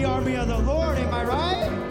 the army of the Lord. Am I right?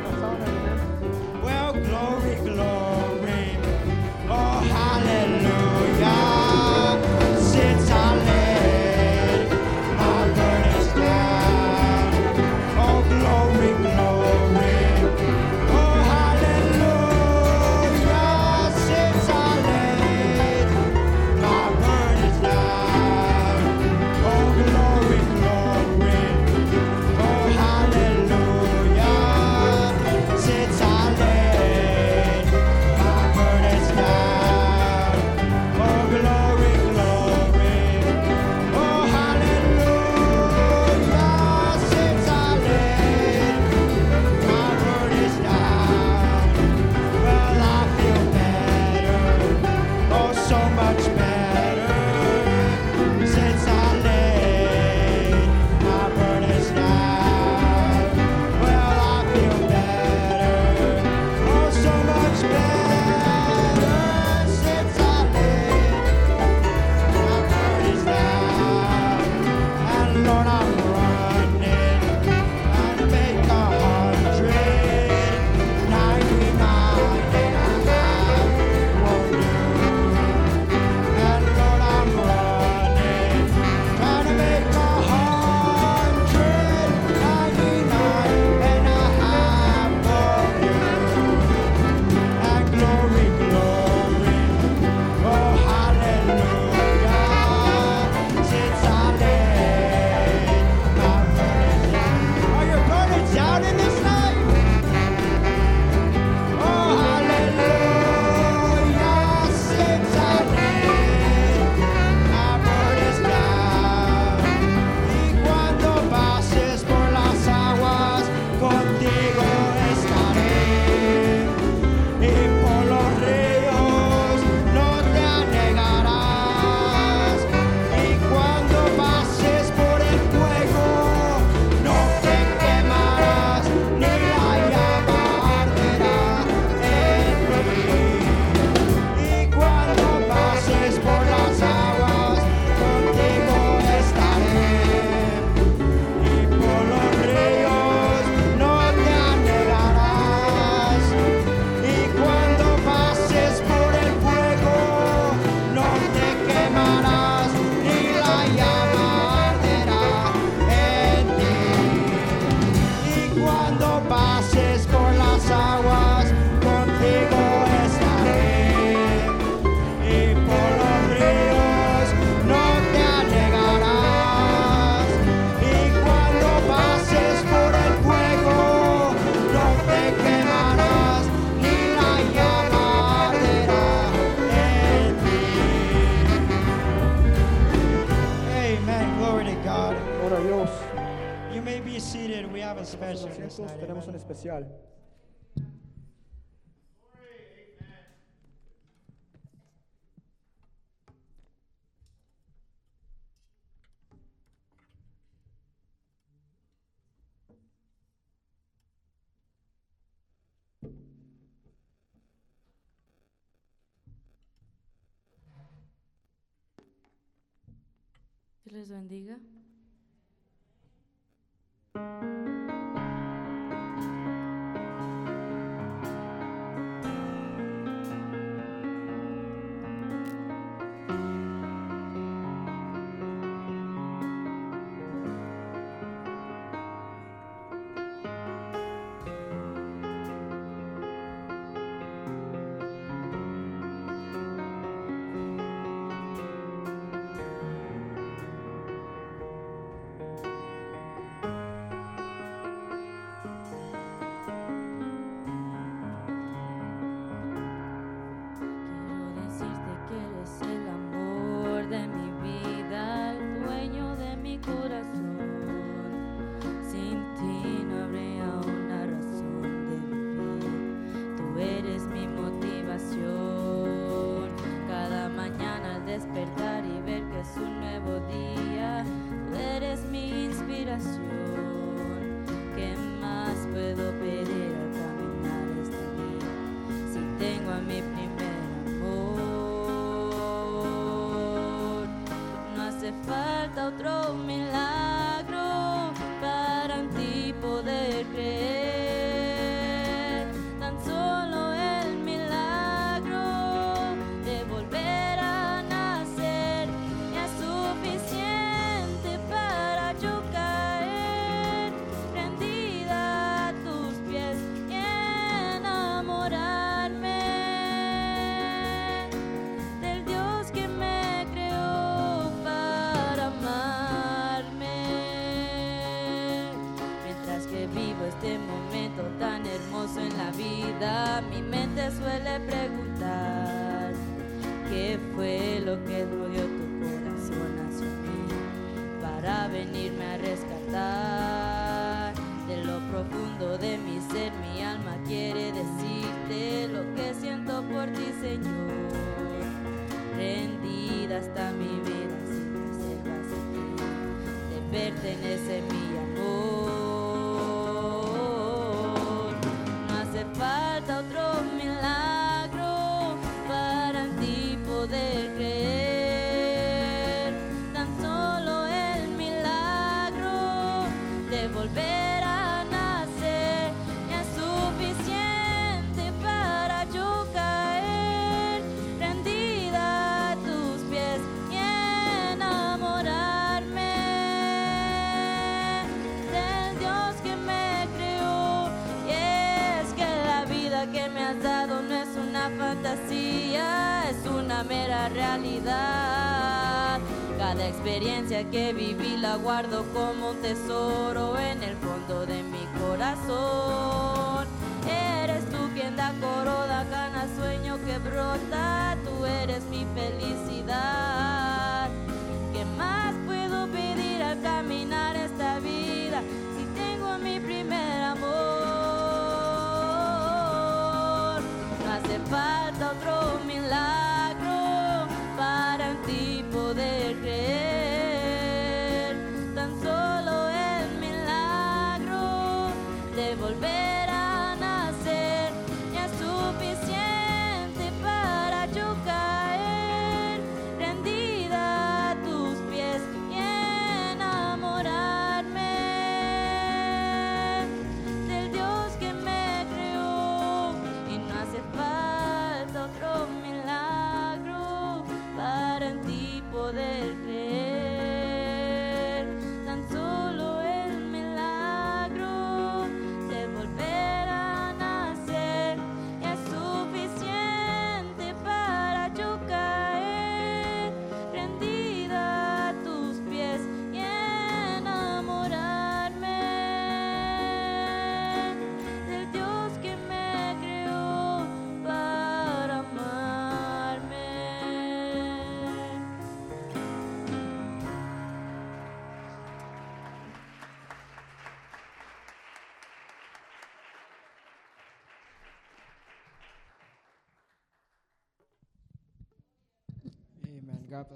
special. Tenemos un especial. Dios les bendiga. Experiencia que viví la guardo como un tesoro en el fondo de mi corazón. Eres tú quien da coroda, gana sueño que brota, tú eres mi felicidad. ¿Qué más puedo pedir al caminar esta vida si tengo mi primer amor? No hace falta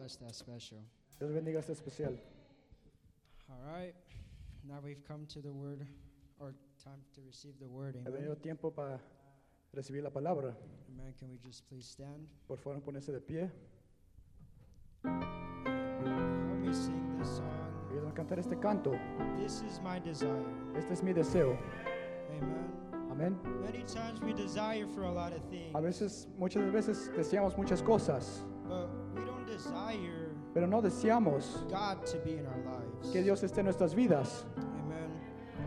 Bless that special. Dios bendiga este especial. All right. Now we've come to the word, or time to receive the word. Ha venido tiempo para recibir la palabra. Amen. Can we just please stand? Por favor, ponerse de pie. Help me sing this song. Ayúdame a cantar este canto. This is my desire. Este es mi deseo. Amen. Amén. Many times we desire for a lot of things, A veces, muchas veces deseamos muchas cosas, but pero no deseamos God to be in our lives. que Dios esté en nuestras vidas. Amen.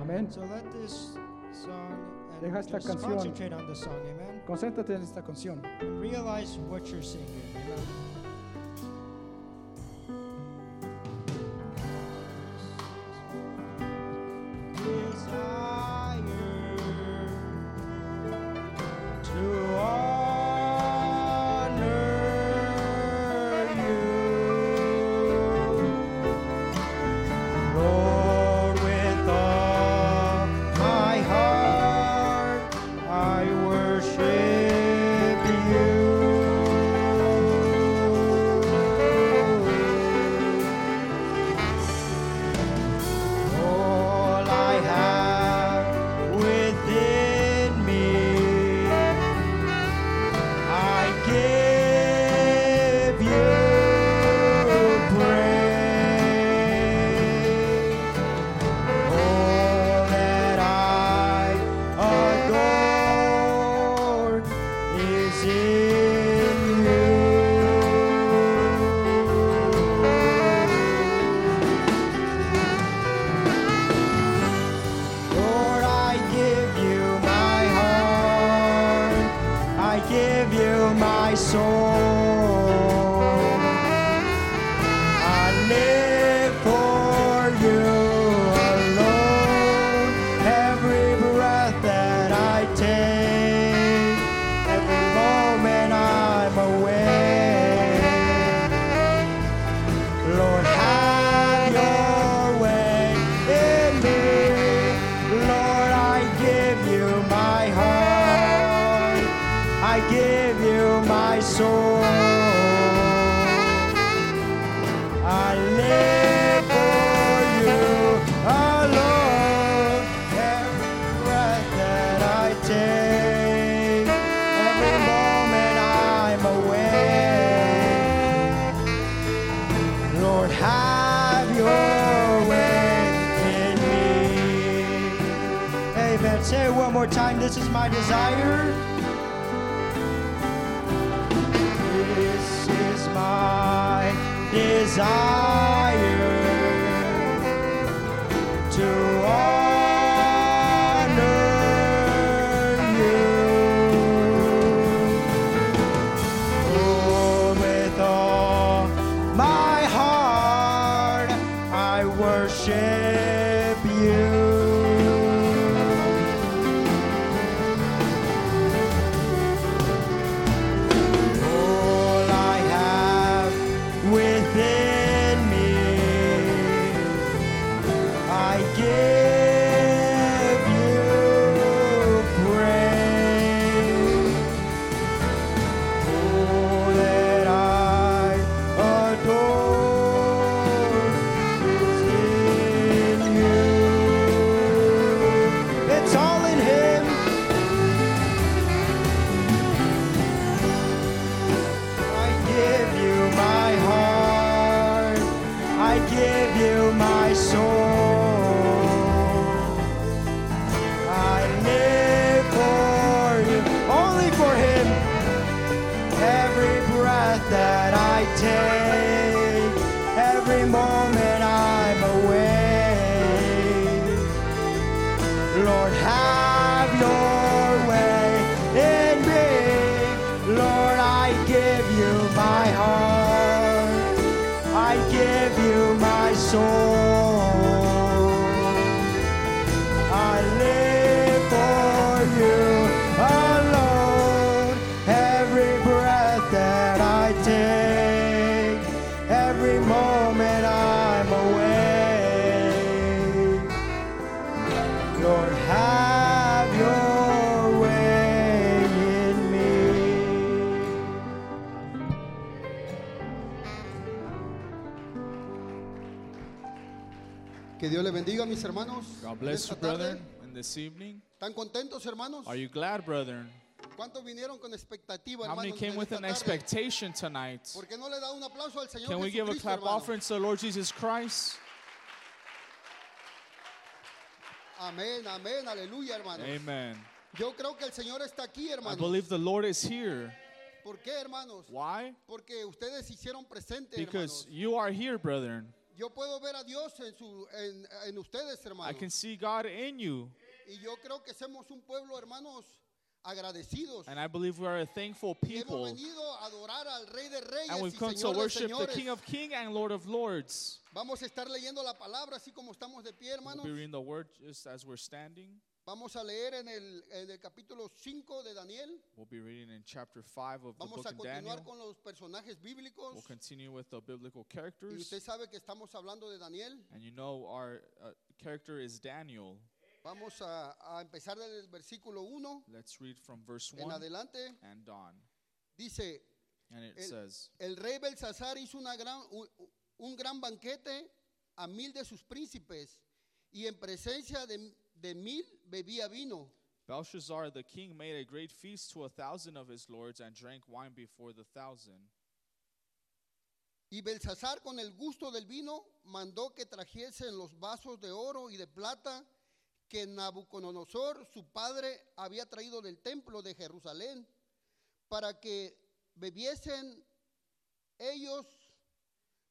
Amén. So let this song and Deja esta canción. concentrate on the song. Amen. Concéntrate en esta canción. Realize what you're singing. Amen. Mis hermanos. God bless esta you, tarde. brethren, in this evening. ¿Están contentos, hermanos? Are you glad, brethren? ¿Cuántos vinieron con expectativa, How many hermanos? came en with esta an tarde? expectation tonight? ¿Por qué no le da un aplauso al Señor Can we give a Jesucristo, clap hermano? offering to the Lord Jesus Christ? Amén, amén, aleluya, hermanos. Amen. Yo creo que el Señor está aquí, I hermanos. believe the Lord is here. ¿Por qué, hermanos? Why? Porque ustedes se hicieron presentes, Because hermanos. you are here, brethren. Yo puedo ver a Dios en, su, en, en ustedes, I hermanos. can see God in you. Y yo creo que somos un pueblo, hermanos, agradecidos. And I believe we are a thankful Y hemos people. venido a adorar al Rey de Reyes And y we've come to Señor de worship the Señores. King of Kings and Lord of Lords. Vamos a estar leyendo la palabra así como estamos de pie, We'll hermanos. be reading the word just as we're standing. Vamos a leer en el, en el capítulo 5 de Daniel. We'll be reading in chapter 5 of the Vamos book a of Daniel. continuar con los personajes bíblicos. We'll continue with the biblical Y characters. usted sabe que estamos hablando de Daniel. And you know our uh, character is Daniel. Vamos a, a empezar desde el versículo 1 Let's read from verse en 1 adelante. and on. Dice, And it El- says, el rey Belsasar hizo una gran, un, un gran banquete a mil de sus príncipes y en presencia de, de mil bebía vino. Belshazzar the king made a great feast to a thousand of his lords and drank wine before the thousand. Y Belsasar con el gusto del vino mandó que trajesen los vasos de oro y de plata que Nabucodonosor, su padre, había traído del templo de Jerusalén, para que bebiesen ellos,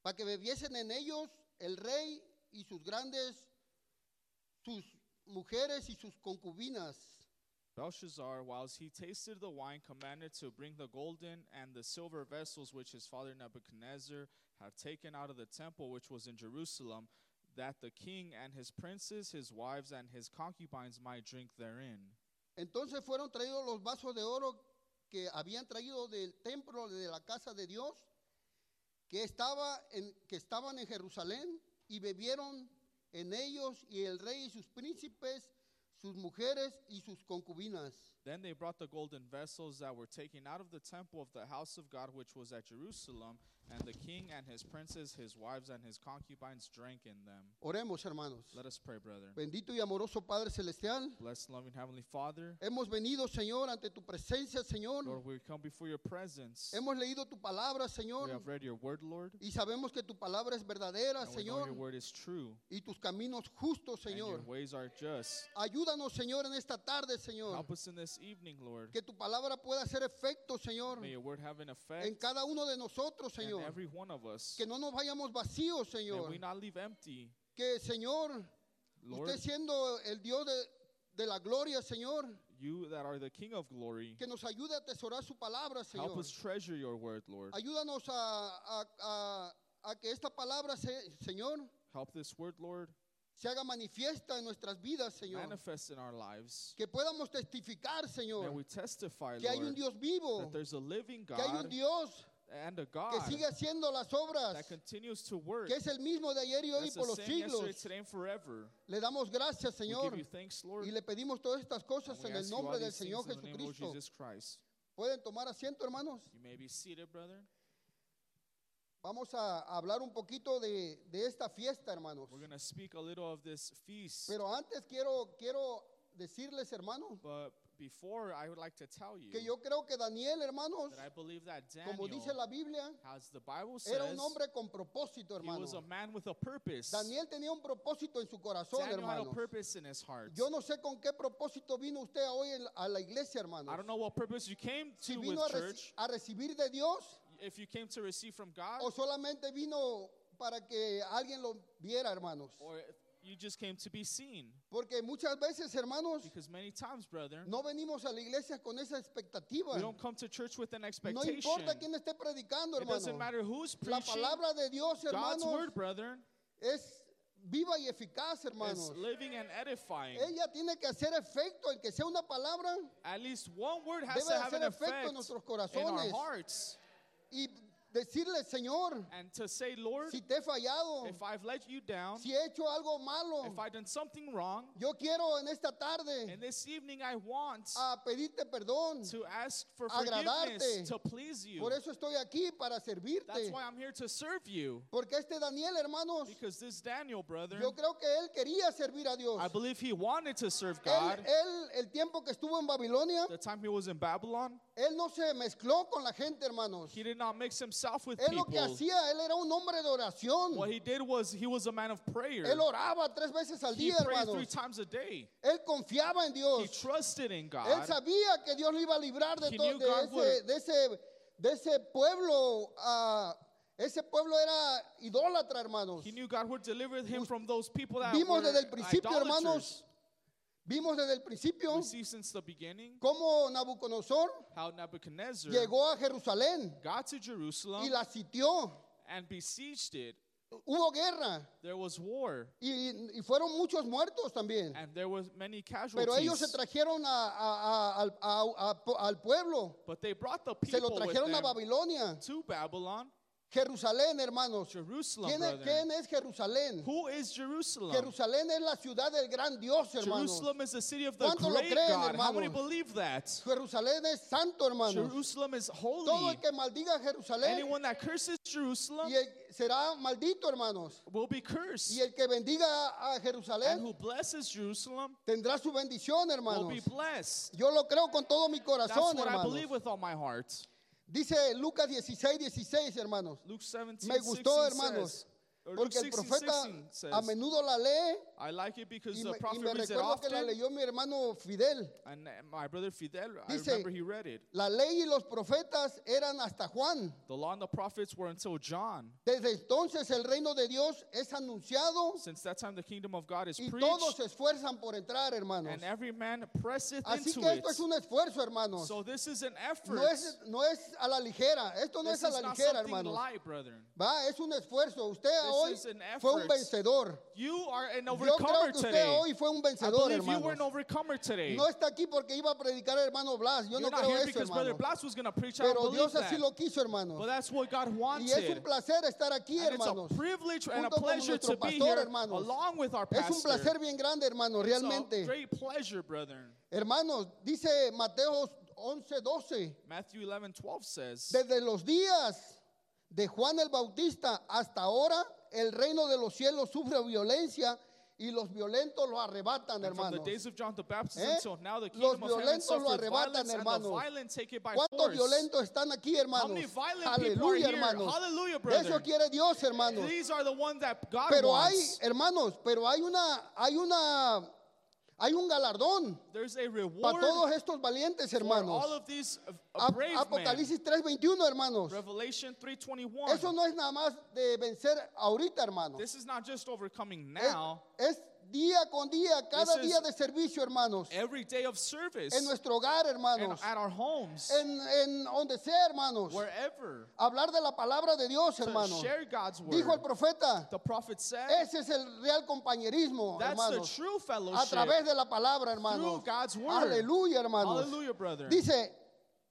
para que bebiesen en ellos el rey y sus grandes, sus mujeres y sus concubinas. Belshazzar, whilst he tasted the wine, commanded to bring the golden and the silver vessels which his father Nebuchadnezzar had taken out of the temple which was in Jerusalem, that the king and his princes, his wives, and his concubines might drink therein. Entonces fueron traídos los vasos de oro que habían traído del templo de la casa de Dios, que, estaba en, que estaban en Jerusalén, y bebieron en ellos y el rey y sus príncipes, sus mujeres y sus concubinas. Then they brought the golden vessels that were taken out of the temple of the house of God, which was at Jerusalem, and the king and his princes, his wives, and his concubines drank in them. Oremos, hermanos. Let us pray, brethren. Bendito y amoroso Padre Celestial, Blessed, loving Heavenly Father, hemos venido, Señor, ante tu presencia, Señor. Lord, we come before your presence. Hemos leído tu palabra, We Señor, have read your word, Lord, y sabemos que tu palabra es verdadera, and we know Señor, your word is true, y tus caminos justos, and your Señor. ways are just. Ayúdanos, Señor, en esta tarde, Señor, Help us in this evening, Lord. que tu palabra pueda hacer efecto, Señor, May your word have an en effect cada uno de nosotros, Señor. every one of us. Que no nos vayamos vacíos, Señor. we not leave empty, Que, Señor, Lord. usted siendo el Dios de, de la gloria, Señor, You that are the King of glory, que nos ayude a atesorar su palabra, help Señor. us treasure your word, Lord. Ayúdanos a, a- a- a que esta palabra, se- Señor, Help this word, Lord, se haga manifiesta en nuestras vidas, Señor. manifest in our lives. Que podamos testificar, May Señor, we testify, que hay un Lord, Dios vivo, that there's a living que hay un God Dios and a que God sigue haciendo las obras, that continues to work. que es el mismo de ayer y hoy y That's por the los same yesterday, siglos. today, and forever. Le damos gracias, We Señor, give you thanks, Lord. y le pedimos todas estas cosas we en el ask you all nombre del these things Señor in the name of Jesucristo. Jesus Christ. ¿Pueden tomar asiento, hermanos? You may be seated, brother. Vamos a hablar un poquito de, de esta fiesta, hermanos. We're going to speak a little of this feast. Pero antes quiero, quiero decirles, hermanos, But before, I would like to tell you que yo creo que Daniel, hermanos, that I believe that como dice Daniel, la Biblia, as the Bible says, era un hombre con propósito, he hermano. was a man with a purpose. Daniel tenía un propósito en su corazón, Daniel had a purpose in his heart. Yo no sé con qué propósito vino usted hoy en- a la iglesia, hermanos. I don't know what purpose you came Si to vino with a, reci- church. a recibir de Dios If you came to receive from God, o solamente vino para que alguien lo viera, hermanos. or if you just came to be seen. Porque muchas veces, hermanos, Because many times, brother, no venimos a la iglesia con esa expectativa. we don't come to church with an No expectation. importa quién esté predicando, It doesn't hermano. matter who's La preaching. palabra de Dios, God's hermanos, word, brother, es viva y eficaz, is hermanos. living and edifying. Ella tiene que hacer efecto en que sea una palabra At least one word has debe to have hacer efecto effect en nuestros in our corazones hearts. y decirle, Señor, And to say, Lord, si te he fallado, if I've let you down, si he hecho algo malo, if I've done something wrong, yo quiero en esta tarde and this evening I want a pedirte perdón. to ask for agradarte. to please you. Por eso estoy aquí para That's servirte. why I'm here to serve you. Porque este Daniel, hermanos, Because this Daniel, brother, yo creo que él quería servir a Dios. I believe he wanted to serve Él, God. él, el tiempo que estuvo en Babilonia, The time he was in Babylon, él no se mezcló con la gente, hermanos. he did not mix himself with Él lo que people. hacía, él era un hombre de oración. What he did was he was a man of prayer. Él oraba tres veces al He día, prayed three hermanos. times a day. Él confiaba en He Dios. trusted in Él God. sabía que Dios lo iba a librar de, He to- knew de, God ese, would- de, ese, de ese pueblo. ah, ese pueblo era idólatra, hermanos. He knew God would deliver him from those people that Vimos were desde el principio, idolaters. hermanos, vimos desde el principio We see since the beginning cómo Nabucodonosor how Nebuchadnezzar llegó a Jerusalén got to y la sitió. and besieged it. Hubo guerra There was war y, y fueron muchos muertos también. and there was many Pero ellos se casualties. trajeron a- a- a- al- a- a- al pueblo, But they brought the se lo people with trajeron a them Babilonia. to Babylon, Jerusalén, hermanos. Jerusalem, ¿Quién es, brother. quién es Jerusalén? Who is Jerusalem? Jerusalén es la ciudad del gran Dios, hermanos. Jerusalem is the city of the ¿Cuántos lo great creen, God. How many hermanos? believe that? Jerusalén es santo, hermanos. Jerusalem is Todo holy. el que maldiga Jerusalén Anyone that curses Jerusalem y el- será maldito, hermanos. will be cursed. Y el que bendiga a And Jerusalén who blesses Jerusalem tendrá su bendición, will hermanos. be blessed. Yo lo creo con todo mi That's corazón, what I hermanos. believe with all my heart. Dice Lucas 16, 16, hermanos. Luke 17, Me gustó, 16 hermanos, says, Porque el 16, profeta 16 says, a menudo la lee I like it because y the y prophet me reads it recuerdo que la often. leyó mi hermano Fidel. And uh, my brother Fidel, I Dice- remember he read it. La ley y los profetas eran hasta Juan. The law and the prophets were until John. Desde entonces el reino de Dios es anunciado Since that time, the kingdom of God is y todos preached, se esfuerzan por entrar, hermanos. and every man presseth Así into que it. es un esfuerzo, hermanos. So this is an effort. No es, no es a la ligera. Esto no this es a la ligera, hermanos. light. Va, es un esfuerzo. Usted hoy an fue un vencedor. You are an Dios overcomer que usted today. hoy fue un I vencedor, believe you were an overcomer today. No está aquí porque iba a predicar el hermano Blas. Yo You're no not creo here eso, because Brother hermano. Blas was going to preach. I don't Pero believe Dios así that. lo quiso. But that's what God Y es un wanted. placer estar aquí, And it's a hermanos. privilege and a Junto con pleasure nuestro to be pastor, here hermanos. along with our Es un placer bien grande, hermanos, It's a realmente. great pleasure, brethren. Hermanos, dice Mateo 11, 12. Matthew 11, 12 says, Desde los días de Juan el Bautista hasta ahora, el reino de los cielos sufre violencia y los violentos lo arrebatan, and from the hermanos. days of John the Baptist ¿Eh? until now, the Los kingdom of heaven violentos lo arrebatan, hermanos. ¿Cuántos violentos están aquí, hermanos? Aleluya, hermanos. De eso quiere Dios, hermanos. These are the ones that God Pero hay, hermanos, pero hay una, hay una, hay un galardón para todos estos valientes, hermanos. uh, uh. Apocalipsis 3:21, hermanos. Revelation 3.21. Eso no es nada más de vencer ahorita, hermanos. This is not just overcoming Es, now. es día con día, cada día de servicio, hermanos. Every day of service. En nuestro hogar, and hermanos. at our homes. En, en donde sea, hermanos. wherever. Hablar de la palabra de Dios, hermanos. share God's word. Dijo el profeta. the prophet said, Ese es el real compañerismo, that's hermanos. the true A fellowship. través de la palabra, hermanos. Through God's word. Aleluya, hermanos. Hallelujah, brother. Dice,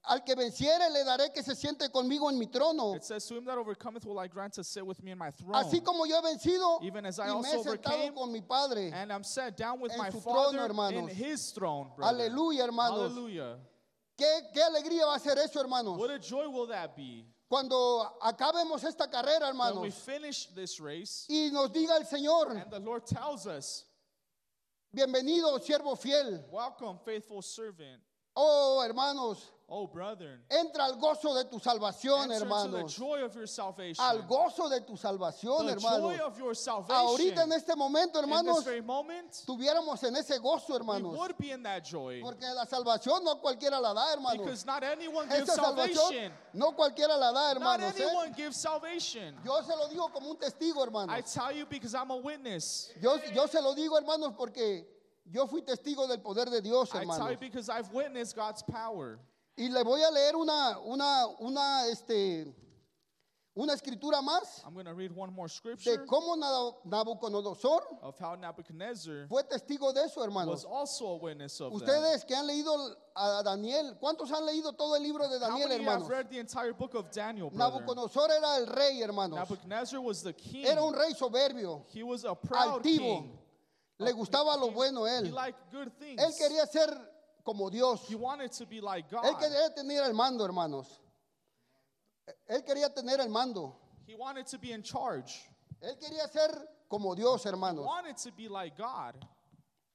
al que venciere le daré que se siente conmigo en mi trono. It says, To him that overcometh will I grant to sit with me in my throne. Así como yo he vencido Even as I y me he also sentado overcame, con mi Padre. and I'm set down with en my su Father trono, in hermanos. his throne. Brother. Aleluya, hermanos. Hallelujah. ¿Qué, qué alegría va a ser eso, hermanos? What a joy will that be Cuando acabemos esta carrera, when we hermanos, finish this race y nos diga el Señor, and the Lord tells us, bienvenido, siervo fiel. Welcome, faithful servant. Oh, hermanos, Oh, brethren. entra al gozo de tu salvación, hermanos. Al gozo de tu salvación, hermanos. Ahorita en este momento, hermanos, tuviéramos en ese gozo, hermanos. Porque la salvación no cualquiera la da, hermanos. Esa salvación no cualquiera la da, hermanos. ¿eh? Yo se lo digo como un testigo, hermanos. Yo, yo se lo digo, hermanos, porque yo fui testigo del poder de Dios, hermanos. Y le voy a leer una, una, una, este, una escritura más I'm going to read one more de scripture cómo Nado- Nabucodonosor of how Nebuchadnezzar fue testigo de eso, was hermanos. also a witness of that. Ustedes que han leído a Daniel, ¿cuántos han leído todo el libro de How Daniel, many hermanos? have read the entire book of Daniel, brother? Nabucodonosor era el rey, hermanos. Nebuchadnezzar was the king. Era un rey soberbio, He was a proud altivo. king. Le gustaba lo bueno a He él. liked good things. Él quería ser como Dios. He wanted to be like Él God. quería tener el mando, hermanos. Él quería tener el mando. He wanted to be in charge. Él quería ser como Dios, He hermanos. wanted to be like God.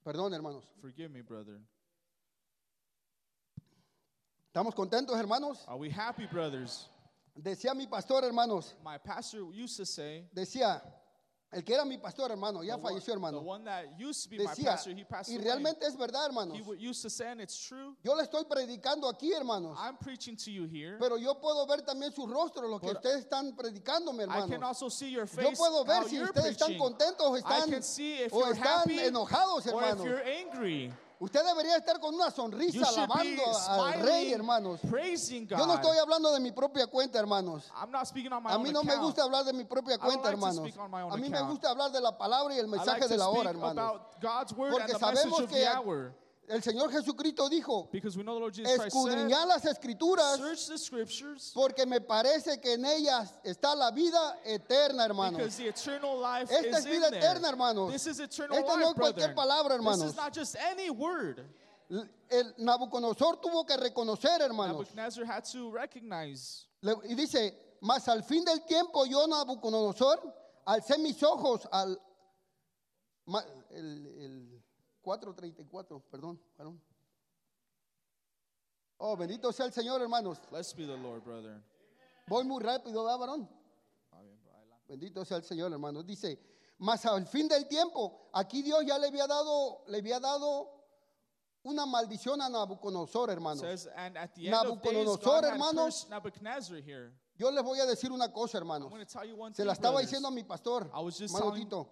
Perdón, hermanos. Forgive me, brother. ¿Estamos contentos, hermanos? Are we happy, brothers? Decía mi pastor, hermanos. My pastor used to say, Decía, el que era mi pastor, hermano, ya the one, falleció, the hermano. one that used to be my Decía, pastor, he passed y away. realmente es verdad, hermanos. He would- used to say, and it's true, Yo le estoy predicando aquí, hermanos. I'm preaching to you here. Pero yo puedo ver también sus rostros, lo que But ustedes están predicándome, I can hermanos. also see your Yo puedo ver si ustedes están preaching. contentos o I están, can see if o you're están happy enojados, or if hermanos. you're angry. Usted debería estar con una You sonrisa be alabando al rey, smiling, hermanos. praising God. Yo no estoy hablando de mi propia cuenta, hermanos. I'm not speaking on my A own mí no me account. gusta hablar de mi propia don't cuenta, like to hermanos. speak on my own A mí me account. gusta hablar de la palabra y el I like mensaje to de la hora, speak hermanos. about God's word Porque and the message sabemos of que the hour. El Señor Jesucristo dijo, escudriñar las escrituras porque me parece que en ellas está la vida eterna, hermanos. Esta is es vida eterna, hermanos. Esta no es cualquier palabra, hermanos. is not just any word. L- El Nabucodonosor tuvo que reconocer, hermanos. Nebuchadnezzar had to recognize. Le- Y dice, mas al fin del tiempo yo, Nabucodonosor, alcé mis ojos al... El, el 4.34, perdón, varón. Oh, bendito sea el Señor, hermanos. Blessed be the Lord, brother. Voy muy rápido, ¿verdad, varón? Bendito sea el Señor, hermanos. Dice, mas al fin del tiempo, aquí Dios ya le había dado, le había dado una maldición a Nabucodonosor, hermanos. says, and at the end of days, Nabucodonosor, God had hermanos, here. Yo les voy a decir una cosa, hermanos. Se thing, la estaba diciendo a mi pastor, hermano Tito,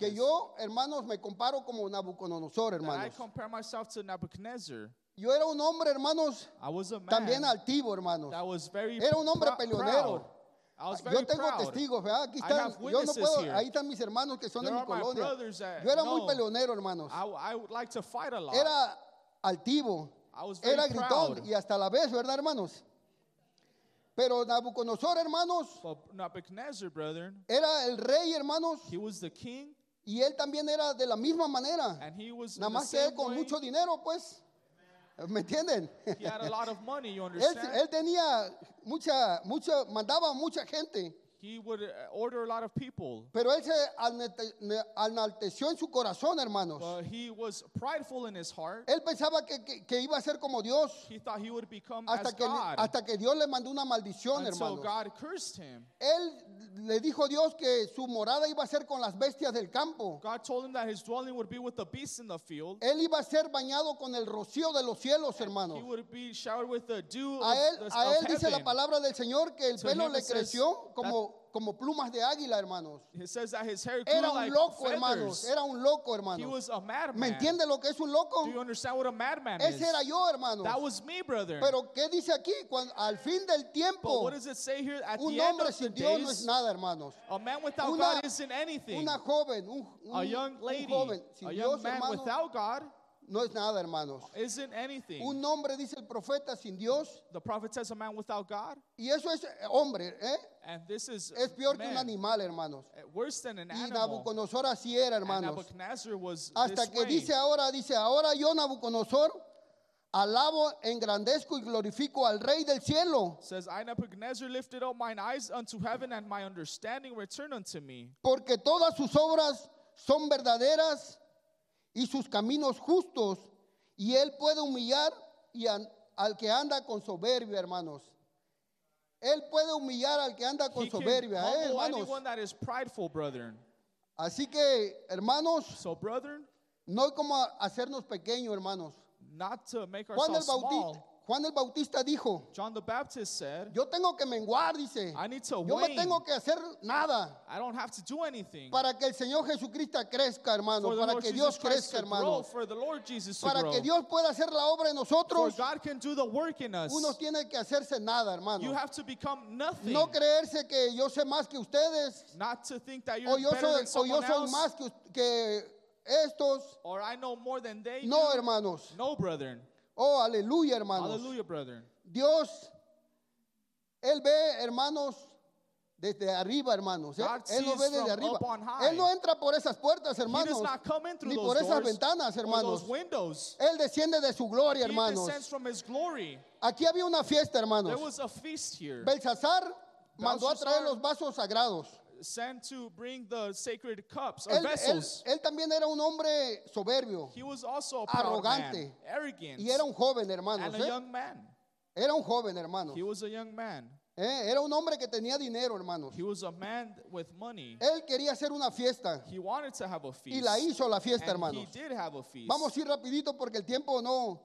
que yo, hermanos, me comparo como Nabucodonosor, hermanos. Yo era un hombre, hermanos, también altivo, hermanos. Era un hombre peleonero. Yo tengo proud. testigos, ¿verdad? Aquí están. Yo no puedo. here. Ahí están mis hermanos que son There de mi colonia. Yo era muy know. peleonero, hermanos. I, I like to fight a lot. Era altivo. I was very Era gritón proud. y hasta la vez, ¿verdad, hermanos? Pero Nabucodonosor, hermanos, But Nebuchadnezzar, brethren, era el rey, hermanos, he was the king, y él también era de la misma manera. and he was Nada más que él con way. mucho dinero, pues. ¿Me entienden? He had a lot of money, you Él, él tenía mucha, mucha, mandaba mucha gente, he would uh, order a lot of people, pero él se enalteció en su corazón, hermanos. but he was prideful in his heart. Él pensaba que, que- que iba a ser como Dios He thought he would become hasta as que, God hasta que Dios le mandó una maldición, hermanos. God cursed him. Él le dijo a Dios que su morada iba a ser con las bestias del campo. God told him that his dwelling would be with the beasts in the field. Él iba a ser bañado con el rocío de los cielos, hermanos. He would be showered with the dew A él, of, the, a of él dice la palabra del Señor que el pelo le creció como, como plumas de águila, hermanos. It says that his hair grew Era un like loco, feathers. hermanos. Era un loco, He hermanos. was a madman. ¿Me entiende lo que es un loco? Do you understand what a madman Ese is? era yo, hermanos. That was me, brother. Pero ¿qué dice aquí? Cuando, al fin del but tiempo, what does it say here? At un the end hombre the sin Dios no days, es nada, hermanos. a man without Una- God isn't anything. Una joven, un, a un- young un lady, joven sin a young Dios, man hermano, without God no es nada, hermanos. isn't anything. Un hombre, dice el profeta, sin Dios, the prophet says a man without God, y eso es eh, hombre, ¿eh? and this is Es peor que un man. animal, hermanos. Uh, Worse than an Y animal. Nabucodonosor así era, And hermanos. Nebuchadnezzar was Hasta que way. dice ahora, dice, ahora yo, Nabucodonosor, alabo, engrandezco y glorifico al Rey del cielo, says, I Nebuchadnezzar lifted up mine eyes unto heaven, and my understanding returned unto me. porque todas sus obras son verdaderas y sus caminos justos, y él puede humillar y an- al que anda con soberbia, hermanos. Él puede humillar al que anda con He soberbia, ¿eh, hermanos. that is prideful. Así que, hermanos, So, brethren, no hay como hacernos pequeños, hermanos. not to make Juan el, Juan el Bautista dijo, John the Baptist said, yo tengo que menguar, dice. I need to Yo wane. tengo que hacer nada I don't have to do anything. para que el Señor Jesucristo crezca, hermano, for the para Lord que Jesus Dios Christ crezca, to grow, hermano. for the Lord Jesus to Para grow. que Dios pueda hacer la obra en for nosotros, God can do the work in us. uno tiene que hacerse nada, hermano. You have to become nothing. No creerse que yo sé más que ustedes, not to think that you're o yo better soy, than o yo soy else, más que, que estos. or I know more than they No, do. hermanos. No, brethren. Oh, aleluya, hermanos. Hallelujah, brethren. Dios, Él ve, hermanos, desde arriba, hermanos. ¿eh? God Él no sees ve desde arriba. Él no entra por esas puertas, He hermanos. Ni por esas ventanas, hermanos. Él desciende de su gloria, He hermanos. Aquí había una fiesta, hermanos. Belsasar mandó a traer los vasos sagrados. Sent to bring the sacred cups or Él, él- vessels. él también era un hombre soberbio He was also a proud Arrogante. man, arrogant, y era un joven, hermanos. and a ¿eh? young man. Era un joven, hermanos. He was a young man. ¿eh? Era un hombre que tenía dinero, hermanos. He was a man with money. Él quería hacer una fiesta He wanted to have a feast. y la hizo la fiesta, and he hermanos. did have a feast. Vamos a ir rapidito porque el tiempo no.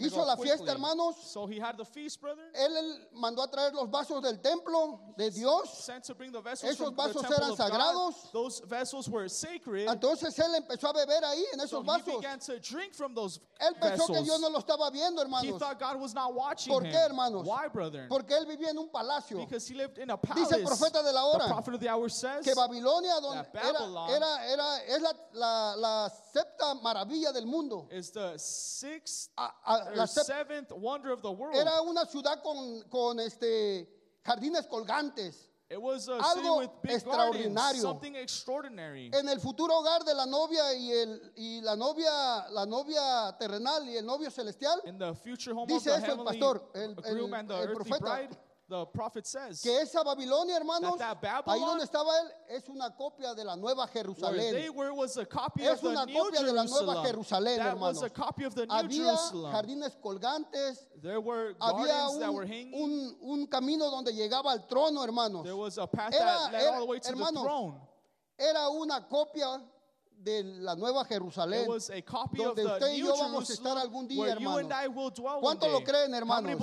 Hizo la fiesta, hermanos. So he had the feast, brother. Él, él mandó a traer los vasos del templo de Dios. Sent to bring the vessels Esos vasos eran sagrados. Those vessels were sacred. Entonces él empezó a beber ahí en so esos he vasos. began to drink from those Él pensó vessels. que Dios no lo estaba viendo, he hermanos. thought God was not watching ¿Por qué, hermanos? Why, brother? Porque él vivía en un palacio. because he lived in a Dice palace. el profeta de la hora the prophet of the hour says Que Babilonia donde era, era, era, es la, la, la septa maravilla del mundo. is the sixth A- la seventh wonder of the world. era una ciudad con, con este, jardines colgantes. it was a city algo with big extraordinario. gardens, something extraordinary. En el futuro hogar de la novia y, el, y la novia la novia terrenal y el novio celestial, in the future home Dice of the eso el pastor, el- el- profeta. bride, the prophet says que esa Babilonia, hermanos, That that Babylon- ahí donde estaba él, es una copia de la Nueva where they Jerusalén. were was a copy Es of the una New copia de la Nueva Jerusalem. Jerusalén, that was hermanos. a copy of the New Había Jerusalem. jardines colgantes, There were había gardens that un, were hanging. un, un camino donde llegaba al trono, hermanos. there was a path Era- that led era- all the way to hermanos, the throne. Era una copia de la Nueva Jerusalén. Donde usted y yo vamos a estar algún día, one ¿Cuánto lo creen, hermanos?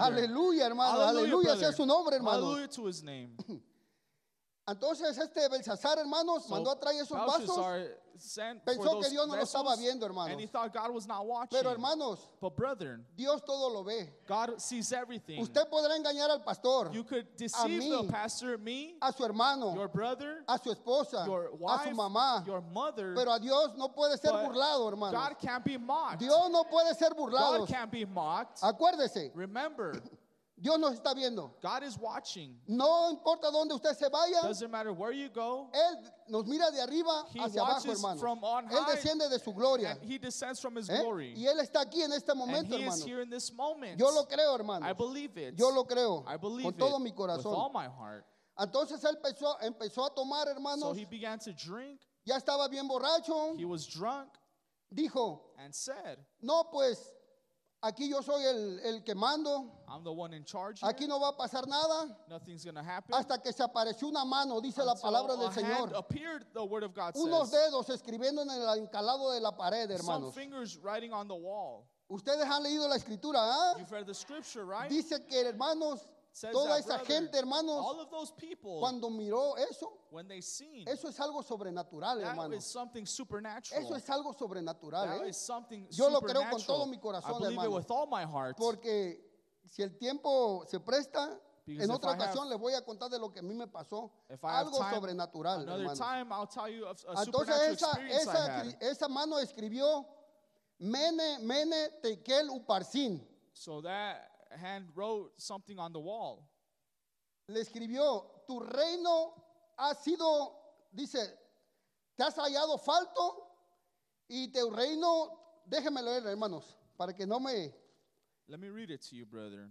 Aleluya, hermano. Aleluya, sea su nombre, hermano. Hallelujah to his name. Entonces este Belsasar, hermanos, So mandó a traer esos vasos, Belshazzar Pensó que Dios no lo estaba viendo, hermanos. Pero hermanos, but brethren, Dios todo lo ve. God sees everything. Usted podrá engañar al pastor, you could deceive mí, the pastor, me, a su hermano, your brother, a su esposa, your a wife, su mamá, your mother. pero a Dios no puede ser burlado, hermano. God can't be mocked. Dios no puede ser burlado. God can't be mocked. Acuérdese, Remember, Dios nos está viendo. God is watching. No importa dónde usted se vaya, Doesn't matter where you go. Él nos mira de arriba He hacia abajo, hermano. from on Él high, desciende de su gloria. And he descends from his ¿eh? glory. Y Él está aquí en este and momento, he is hermano. here in this moment. Yo lo creo, hermano. I believe it. Yo lo creo. I believe Con it todo mi with all corazón. my heart. Entonces Él empezó, empezó a tomar, So hermanos. he began to drink. Ya estaba bien borracho. He was drunk Dijo, and said, no, pues aquí yo soy el, el que mando. I'm the one in charge. Here. Aquí no va a pasar nada. Nothing's to happen. Hasta que se apareció una mano, dice la Until palabra a del hand Señor. appeared, the word of God Unos says. dedos escribiendo en el encalado de la pared, Some hermanos. fingers writing on the wall. Ustedes han leído la escritura, ¿ah? You've read the scripture, right? Dice que, hermanos, Says toda that, esa brother, gente, hermanos, all of those people, cuando miró eso, when they seen, eso es algo sobrenatural, that hermanos. is something supernatural. Eso es algo sobrenatural, that ¿eh? is something Yo lo creo con todo mi corazón, I believe it hermano. with all my heart. Porque si el tiempo se presta, Because en if otra I have- ocasión les voy a contar de lo que a mí me pasó. If I have Algo time, sobrenatural, another hermano. time, I'll tell you of a Entonces esa, experience I esa, had. esa mano escribió Mene, Mene, Tekel, Uparsin. So that hand wrote something on the wall. Le escribió, tu reino ha sido, dice, te has hallado falto y tu reino, déjeme leer, hermanos, para que no me, Let me read it to you, brethren.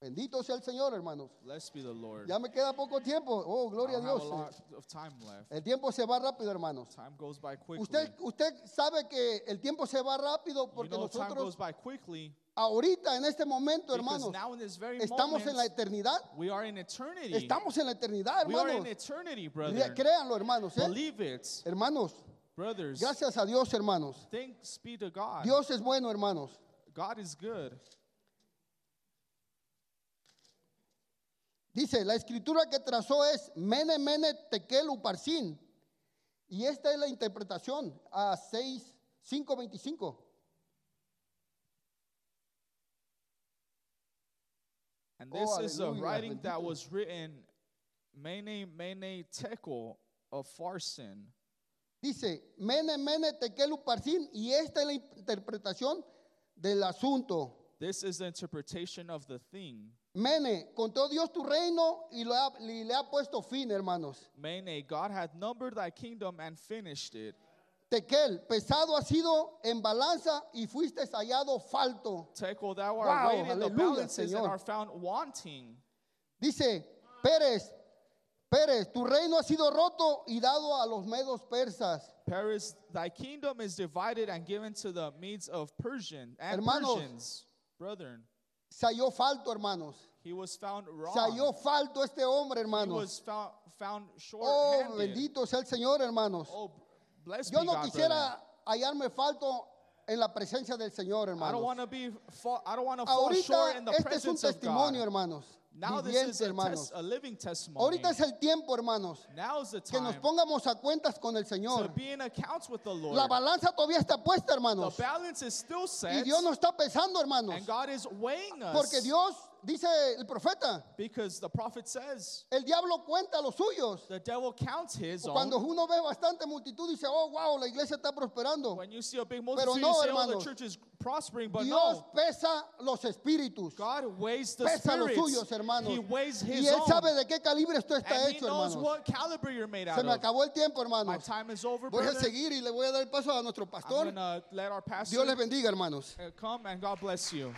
Bendito sea el Señor, hermanos. Blessed be the Lord. Ya me queda poco tiempo. Oh, I gloria a have a Dios. lot of time left. El tiempo se va rápido, hermanos. Time goes by quickly. Usted, usted sabe que el tiempo se va rápido you porque know, time nosotros goes by quickly ahorita, en este momento, hermanos, now estamos moment, en la eternidad. we are in eternity. Estamos en la eternidad, we are in hermanos. eternity, brethren. Créanlo, hermanos. ¿eh? Believe it, Hermanos, brothers. gracias a Dios, hermanos. Thanks be to God. Dios es bueno, hermanos. God is good. Dice, la escritura que trazó es Mene, Mene, Tekel, Uparsin. Y esta es la interpretación a 6, 5, 25. And Oh, this is a writing that was written, Mene, Mene, Tekel of Farsin. Dice, Mene, Mene, Tekel, Uparsin. Y esta es la interpretación del asunto. This is the interpretation of the thing. Mene, contó Dios tu reino y, lo ha- y le ha puesto fin, hermanos. Mene, God hath numbered thy kingdom and finished it. Tekel, pesado ha sido en balanza y fuiste hallado falto. Tekel, thou art Wow, weighed in the balances and are found wanting. Dice, Pérez, Pérez, tu reino ha sido roto y dado a los medos persas. Paris, thy kingdom is divided and given to the Medes of Persian and Hermanos. Persians. Brethren, Se halló falto, hermanos. he was found wrong. Se halló falto este hombre, he hermanos. was found, found Oh, bendito sea el Señor, hermanos. Oh, Yo no God, quisiera hallarme falto en la presencia del Señor, I don't hermanos. Ahorita este es un testimonio, hermanos. Now this Viviente, is hermanos. tes- a living testimony. Ahorita es el tiempo, hermanos, now is the que nos time pongamos a cuentas con el to Señor. be in accounts with the Lord. La balanza todavía está puesta, the hermanos. balance is still Y set, Dios no está pesando, hermanos. and God is weighing us. Porque Dios, dice el profeta, because the prophet says el diablo cuenta los suyos. the devil counts his Cuando uno ve bastante multitud, dice, oh, wow, la iglesia está prosperando. When you see a big Pero multitude, no, you say, "Oh, the church is prospering," but Dios no. pesa los espíritus. God weighs the Pesa los suyos, hermanos. He weighs Y his Él own. sabe de qué calibre esto está and he hecho, knows hermanos. what caliber you're made out Se me of. acabó el tiempo, My hermanos. time is over, Voy a brother. seguir y le voy a dar paso a nuestro pastor. let our pastor Dios les bendiga, hermanos. come and God bless you.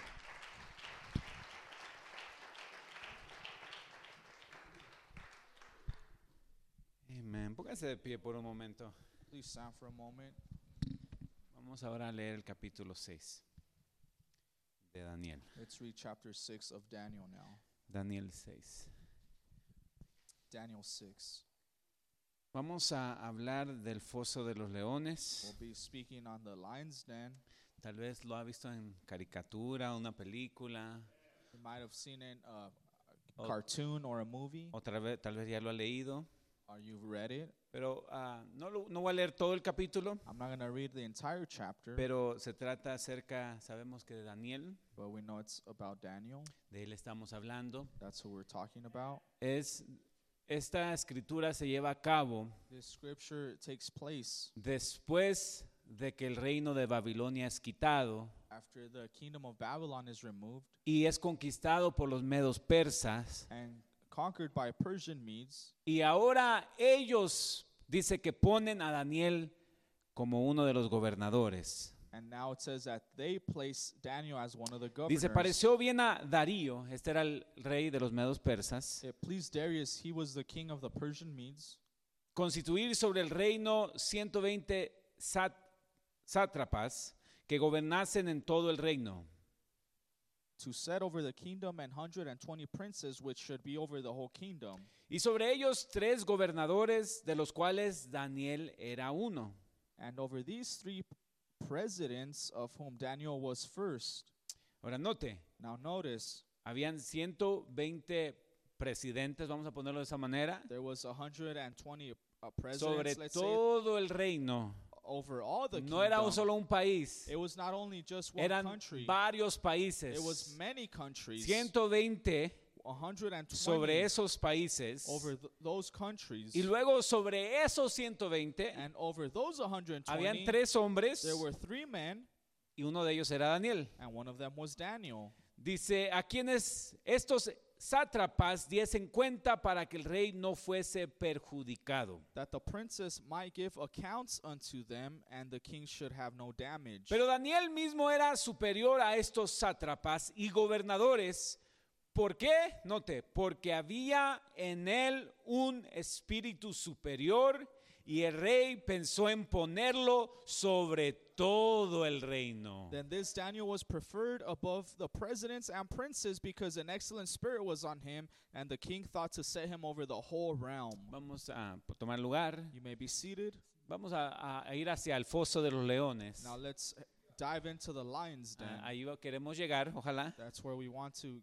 Amén. Póngase de pie por un momento. Please stand for a moment. Vamos ahora a leer el capítulo 6 de Daniel. Let's read chapter 6 of Daniel now. Daniel 6. Daniel 6. Vamos a hablar del foso de los leones. We'll be speaking on the lion's den. Tal vez lo ha visto en caricatura, una película. You might have seen it uh, O- cartoon or a movie. O tal vez, tal vez ya lo ha leído. Or you've read it. Pero ah, no, lo- no voy a leer todo el capítulo. I'm not going to read the entire chapter, Pero se trata acerca, sabemos que de Daniel, but we know it's about Daniel. de él estamos hablando. That's who we're talking about. Es, esta escritura se lleva a cabo This scripture takes place después de que el reino de Babilonia es quitado after the kingdom of Babylon is removed y es conquistado por los medos persas. and conquered by Persian Medes. Y ahora ellos, dice que ponen a Daniel como uno de los gobernadores. And now it says that they place Daniel as one of the governors. Dice, pareció bien a Darío, este era el rey de los medos persas, It pleased Darius, he was the king of the Persian Medes, constituir sobre el reino 120 sat- sátrapas que gobernasen en todo el reino. To set over the kingdom and 120 princes which should be over the whole kingdom. Y sobre ellos tres gobernadores, de los cuales Daniel era uno. And over these three presidents, of whom Daniel was first. Ahora note, Now notice, habían 120 presidentes, vamos a ponerlo de esa manera, there was 120 uh, sobre presidents, say, todo el reino. Over all the No era un solo un país, It was not only just one eran country. varios países. It was many countries. 120 120 sobre esos países. over th- those countries. Y luego sobre esos 120 and over those 120, habían tres hombres there were three men, y uno de ellos era Daniel. and one of them was Daniel. Dice, a quienes estos sátrapas diesen cuenta para que el rey no fuese perjudicado. That the princess might give accounts unto them, and the king should have no damage. Pero Daniel mismo era superior a estos sátrapas y gobernadores. ¿Por qué? Note, porque había en él un espíritu superior y el rey pensó en ponerlo sobre todo el reino. Then this Daniel was preferred above the presidents and princes because an excellent spirit was on him, and the king thought to set him over the whole realm. Vamos a tomar lugar. You may be seated. Vamos a, a ir hacia el foso de los leones. Now let's dive into the lion's den. Ah, ahí queremos llegar, ojalá. That's where we want to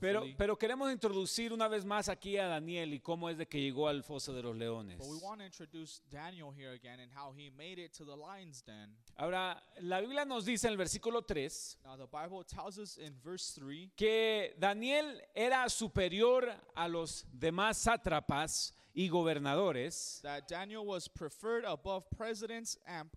Pero, pero queremos introducir una vez más aquí a Daniel y cómo es de que llegó al foso de los leones. but we want to introduce Daniel here again and how he made it to the lion's den. Ahora, la Biblia nos dice en el versículo 3 Now the Bible tells us in verse three que Daniel era superior a los demás sátrapas y gobernadores. that Daniel was preferred above presidents and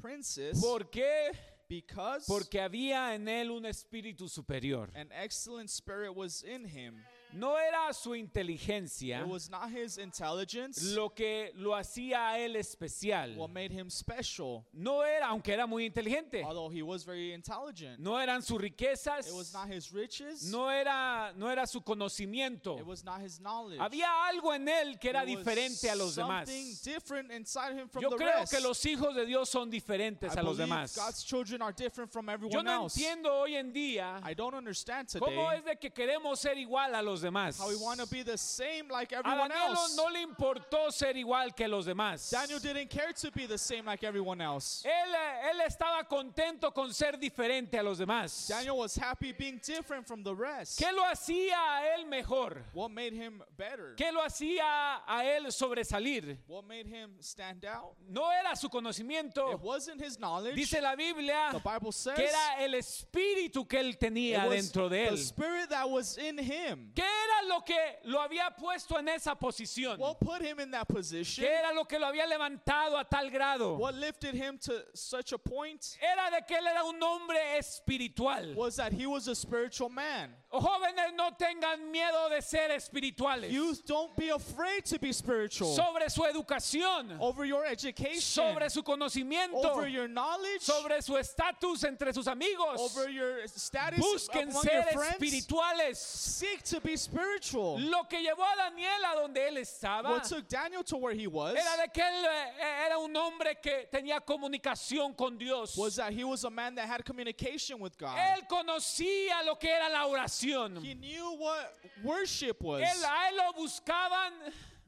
princes ¿Por qué? Because Porque había en él un espíritu superior. an excellent spirit was in him. No era su inteligencia It was not his intelligence lo que lo hacía a él especial. what made him special, No era, aunque era muy inteligente. although he was very intelligent. No eran sus riquezas. It was not his riches. No era, no era su conocimiento. It was not his knowledge. Había algo en él que era There was diferente a los demás. Something different inside him from Yo the creo rest. que los hijos de Dios son diferentes I a los demás. God's children are different from Yo everyone no else. entiendo hoy en día I don't understand today cómo es de que queremos ser igual a los demás. how we want to be the same like A everyone Daniel else. no le importó ser igual que los demás. Daniel didn't care to be the same like everyone else. Él, él estaba contento con ser diferente a los demás. Daniel was happy being different from the rest. ¿Qué lo hacía a él mejor? What made him better? ¿Qué lo hacía a él sobresalir? What made him stand out? No era su conocimiento. It wasn't his knowledge. Dice la Biblia the Bible says que era el espíritu que él tenía dentro de the él. spirit that was in him. ¿Qué era lo que lo había puesto en esa posición? What put him in that position? ¿Qué era lo que lo había levantado a tal grado? What lifted him to such a point Era de que él era un hombre espiritual. was that he was a spiritual man. Jóvenes, no tengan miedo de ser espirituales. Youth, don't be afraid to be spiritual. Sobre su educación, over your education, sobre su conocimiento, over your knowledge, sobre su estatus entre sus amigos. over your status Busquen among ser your friends. espirituales. Seek to be spiritual. Lo que llevó a Daniel a donde él estaba What took Daniel to where he was era de que él eh, era un hombre que tenía comunicación con Dios. was that he was a man that had communication with God. Él conocía lo que era la oración. He knew what worship was. Él, a él lo buscaban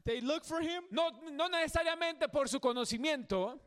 They look for him, no, no necesariamente por su conocimiento,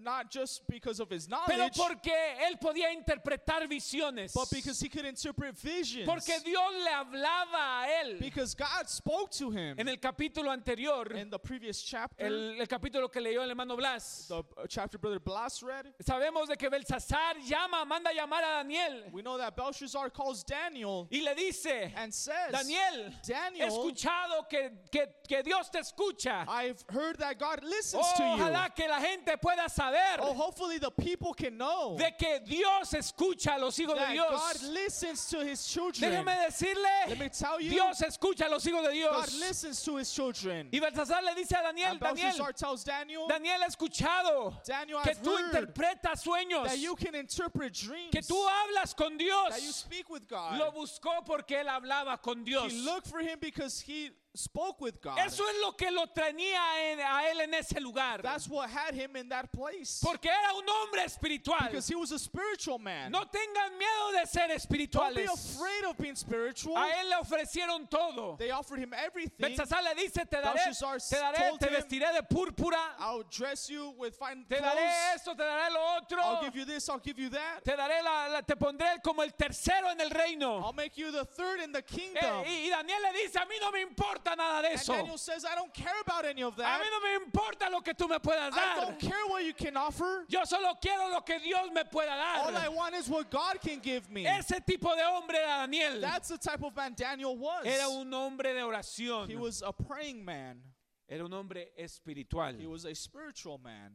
not just because of his pero knowledge, porque él podía interpretar visiones. but because he could interpret visions. Porque Dios le hablaba a él. Because God spoke to him En el capítulo anterior, in the previous chapter, el, el capítulo que leyó el hermano Blas, the uh, chapter Brother Blas read. sabemos de que Belsasar llama, manda a llamar a Daniel We know that Belshazzar calls Daniel y le dice, and says, Daniel, he Daniel, escuchado que, que, que Dios te escucha. I've heard that God listens to you. Ojalá que la gente pueda saber Oh, hopefully the people can know de que Dios escucha a los hijos de that God Dios. listens to his children. Déjeme Let decirle, me tell you, Dios escucha a los hijos de God Dios. listens to his children. Y Belsasar le dice a Daniel, And Daniel, tells Daniel Daniel ha escuchado Daniel, que I've tú heard interpretas sueños, that you can interpret dreams, que tú hablas con Dios. that you speak with God. Lo buscó porque él hablaba con Dios. He looked for him because he spoke with God. Eso es lo que lo tenía en- a él en ese lugar. That's what had him in that place. Porque era un hombre espiritual. Because he was a spiritual man. No tengan miedo de ser Don't be espirituales. afraid of being spiritual. A él le ofrecieron todo. They offered him everything. Belsasar le dice, te daré, Belshazzar te daré, te vestiré de púrpura, I'll dress you with fine te clothes. daré esto, te daré lo otro, I'll give you this, I'll give you that. te daré la, la- te pondré como el tercero en el reino. I'll make you the third in the Eh, kingdom. y, y Daniel le dice, a mí no me importa nada de eso. Daniel says, I don't care about any of A that. mí no me importa lo que tú me puedas I dar. don't care what you can offer. Yo solo quiero lo que Dios me pueda All I dar. want is what God can give me. Ese tipo de hombre era Daniel. That's the type of man Daniel was. Era un hombre de He oración. was a praying man. Era un hombre espiritual. He was a spiritual man.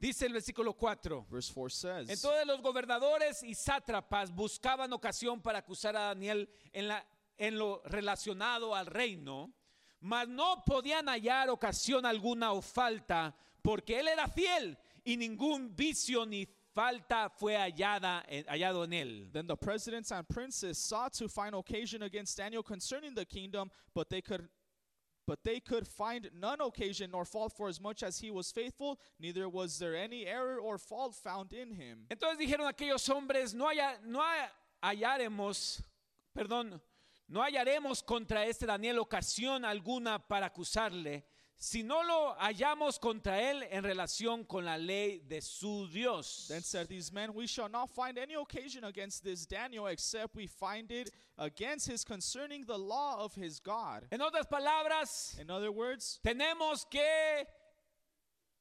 Dice el versículo 4. Verse 4 says, Entonces los gobernadores y sátrapas buscaban ocasión para acusar a Daniel en, la, en lo relacionado al reino, mas no podían hallar ocasión alguna o falta, porque él era fiel y ningún vicio ni falta fue hallada, hallado en él. Then the presidents and princes sought to find occasion against Daniel concerning the kingdom, but they could but they could find none occasion nor fault for as much as he was faithful, neither was there any error or fault found in him. Entonces dijeron aquellos hombres, no, haya- no hallaremos, perdón, no hallaremos contra este Daniel ocasión alguna para acusarle, si no lo hallamos contra él en relación con la ley de su Dios. Then said these men, We shall not find any occasion against this Daniel, except we find it against his concerning the law of his God. En otras palabras, In other words, tenemos que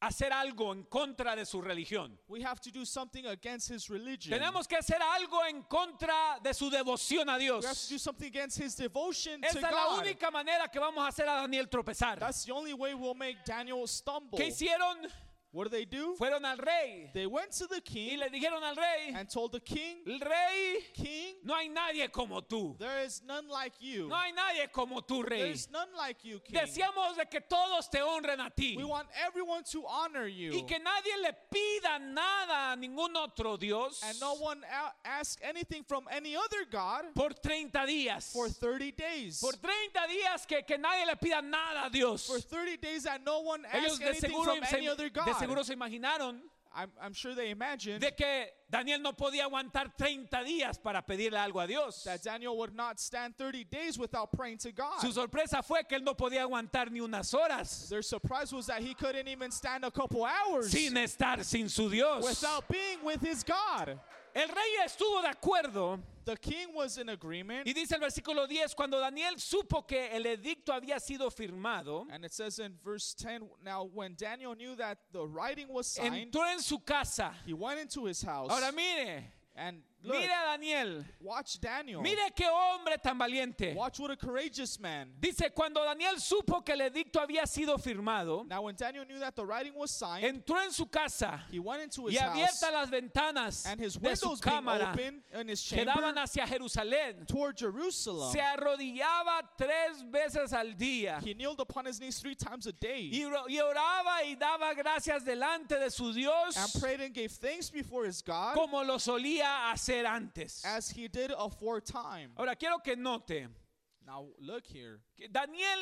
hacer algo en contra de su religión. we have to do something against his religion. Tenemos que hacer algo en contra de su devoción a we have to Dios. do something against his devotion Esa to es la God. única manera que vamos a hacer a Daniel tropezar. That's the only way we'll make Daniel stumble. ¿Qué hicieron? What do they do? Fueron al rey They went to the y king le dijeron al rey, and told the king, el rey, King, no hay nadie como tú. there is none like you. No hay nadie como tú, rey. There's none like you, king. Deseamos de que todos te honren a ti. We want everyone to honor you. Y que nadie le pida nada a ningún otro Dios and no one ask anything from any other God por 30 días. for 30 days. Por 30 días que, que nadie le pida nada a Dios. for 30 days that no one de anything from any other God. Seguro se imaginaron I'm, I'm sure they imagined de que Daniel no podía aguantar 30 días para pedirle algo a Dios. that Daniel would not stand 30 days without praying to God. Su sorpresa fue que él no podía aguantar ni unas horas Their surprise was that he couldn't even stand a couple hours sin estar sin su Dios. without being with his God. El rey estuvo de acuerdo The king was in agreement. y dice el versículo 10, cuando Daniel supo que el edicto había sido firmado, And it says in verse 10 Now, when Daniel knew that the writing was signed, entró en su casa. he went into his house. Ahora mire, and look, mire a Daniel, watch Daniel. mire qué hombre tan valiente. Watch what a courageous man. Dice, cuando Daniel supo que el edicto había sido firmado, Now, when Daniel knew that the writing was signed, entró en su casa he went into his y house, abiertas las ventanas and his de su cámara open in his que daban hacia Jerusalén, toward Jerusalem. se arrodillaba tres veces al día He kneeled upon his knees three times a day y oraba y daba gracias delante de su Dios and prayed and gave thanks before his God como lo solía hacer antes. as he did aforetime. Ahora quiero que note Now, look here. que Daniel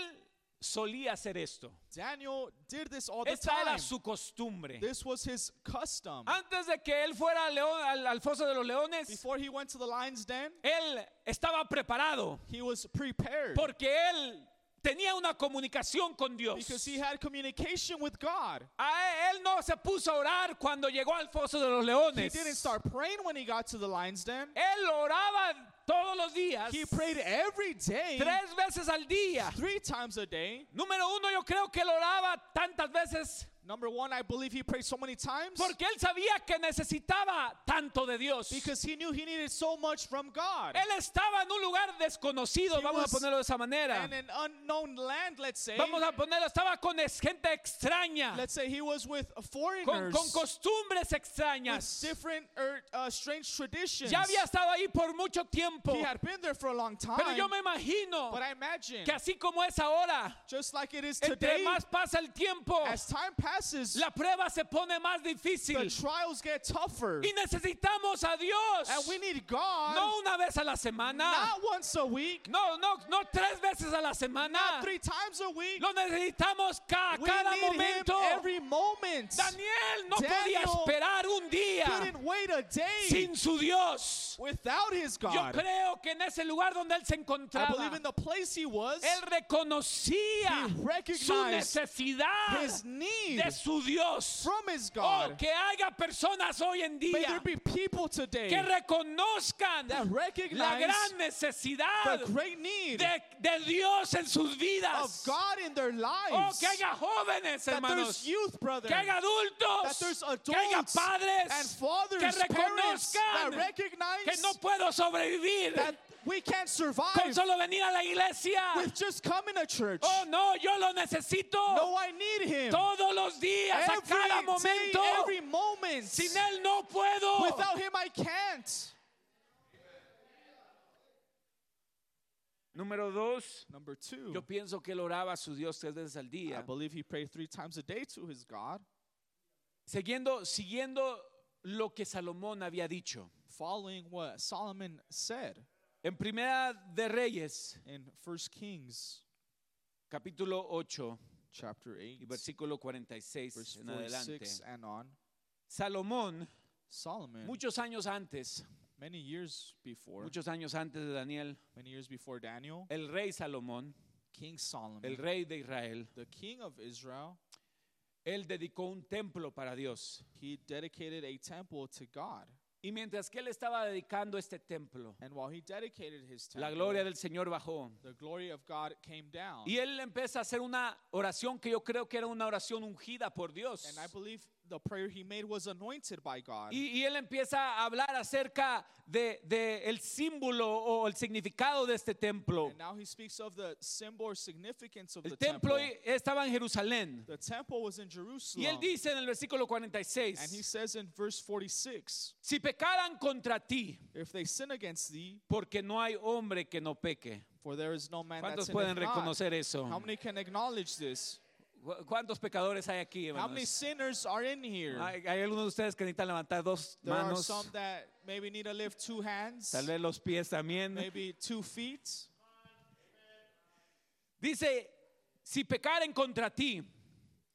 solía hacer esto. Daniel did this all the Esta time. era su costumbre. This was his custom. Antes de que él fuera al, león- al- al foso de los leones, Before he went to the lion's den, él estaba preparado he was prepared porque él tenía una comunicación con Dios. because he had communication with God. A él, no se puso a orar cuando llegó al foso de los He leones. didn't start praying when he got to the lion's den. Él oraba todos los días, He prayed every day, tres veces al día. three times a day. Número uno, yo creo que él oraba tantas veces Number one, I believe he prayed so many times porque él sabía que necesitaba tanto de Dios. because he knew he needed so much from God. Él estaba en un lugar desconocido, He vamos a ponerlo de esa manera. And an unknown land, let's say. Vamos a ponerlo, estaba con gente extraña, Let's say he was with con, foreigners con costumbres with extrañas. different er, uh, strange traditions. Ya había estado ahí por mucho tiempo, He had been there for a long time. pero yo me imagino but I imagine, que así como es ahora, just like it is entre today, más pasa el tiempo, as time passes, la prueba se pone más the difícil. trials get tougher. Y necesitamos a Dios. And we need God No una vez a la semana. not once a week, No, no, no tres veces a la semana. not three times a week. Lo necesitamos ca- We cada need momento. him every moment. Daniel no podía esperar un día Couldn't wait a day sin su Dios. without his Yo God. creo que en ese lugar donde él se I encontraba, believe in the place he was, él reconocía He su necesidad his need de su Dios. from his Oh, God. que haya personas hoy en May día there be people today que reconozcan that la gran necesidad the great need de, de Dios en sus of vidas. God in their Oh, lives. que haya jóvenes, that hermanos. there's youth, brother. Que haya adultos. that Que haya padres. and fathers, que parents that reconozcan recognize que no puedo sobrevivir that we can't survive con solo venir a la iglesia. with just coming to church. Oh, no, yo lo necesito no, I need him. todos los días, a every cada day, momento. every moment. Sin él no puedo. Without him, I can't. Número dos, Number two, yo pienso que él oraba a su Dios tres veces al I día. believe he prayed three times a day to his God, Siguiendo, siguiendo lo que Salomón había dicho. following what Solomon said En Primera de Reyes, in First Kings capítulo 8 chapter 8, y versículo 46 verse en adelante. 46 and on. Salomón, Solomon, muchos años antes, many years before, muchos años antes de Daniel, many years before Daniel, el rey Salomón, King Solomon, el rey de Israel, the king of Israel, él dedicó un templo para Dios. he dedicated a temple to God. Y mientras que él estaba dedicando este templo, And while he dedicated his temple, la gloria del Señor bajó. the glory of God came down. Y él empieza a hacer una oración que yo creo que era una oración ungida por Dios. And I believe the prayer he made was anointed by God. Y, y él empieza a hablar acerca de, de el símbolo o el significado de este templo. and now he speaks of the symbol or significance of El the templo temple. estaba en Jerusalén. The temple was in Y Jerusalem. él dice en el versículo and he 46, says in verse 46, si pecaran contra ti, if they sin against thee, porque no hay hombre que no peque. for there is no man that ¿Cuántos sinneth pueden reconocer eso? How many can acknowledge this? ¿Cu- ¿Cuántos pecadores hay aquí, How many hermanos? sinners are in here? Hay, hay algunos de ustedes que necesitan levantar dos There are manos, some that maybe need to lift two hands, tal vez los pies también. maybe two feet. Dice, si pecaren contra ti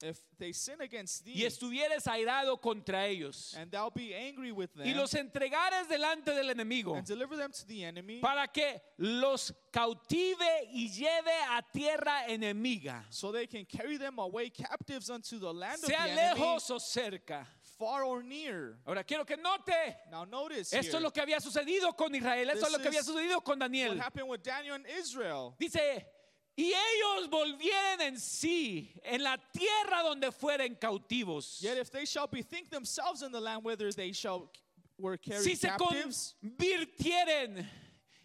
If they sin against y thee, estuvieres airado contra ellos and thou be angry with them, y los entregares delante del enemigo and deliver them to the enemy, para que los cautive y lleve a tierra enemiga, so they can carry them away captives unto the land of sea the enemy, lejos o cerca. far or near. Ahora quiero que note, Now notice esto here, es lo que había sucedido con Israel, esto es lo que había sucedido con what Daniel. happened with Daniel and Israel. Dice, y ellos volvieren en sí en la tierra donde fueren cautivos. Yet if they shall bethink themselves in the land whither they shall were carried Si se captives, convirtieren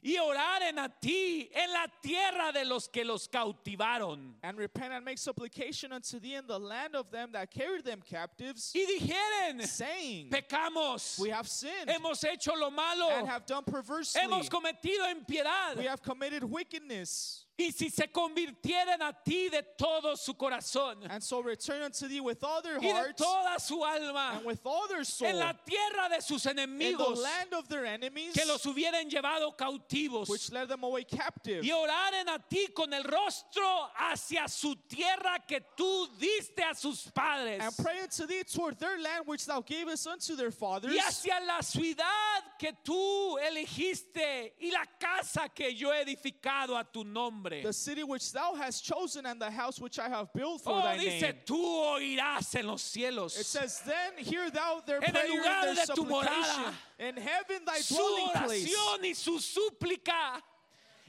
y oraren a ti en la tierra de los que los cautivaron. and repent and make supplication unto thee in the land of them that carried them captives, Y dijeren, saying, pecamos, We have sinned hemos hecho lo malo, and have done perversely. hemos cometido impiedad. We have committed wickedness. Y si se convirtieren a ti de todo su corazón And so return unto thee with all their y de hearts toda su alma and with all their soul en la tierra de sus in the enemigos land of their enemies, que los hubieran llevado cautivos which led them away captive. y oraren a ti con el rostro hacia su tierra que tú diste a sus padres And pray unto thee toward their land which thou gavest unto their fathers, y hacia la ciudad que tú elegiste y la casa que yo he edificado a tu nombre. The city which thou hast chosen and the house which I have built for Oh, thy dice, name. tú oirás en los cielos It says, Then hear thou their En el prayer lugar and their de tu supplication. morada. In heaven thy su dwelling place. y su súplica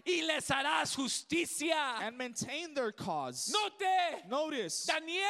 y les harás justicia. And maintain their cause. Note, Notice, Daniel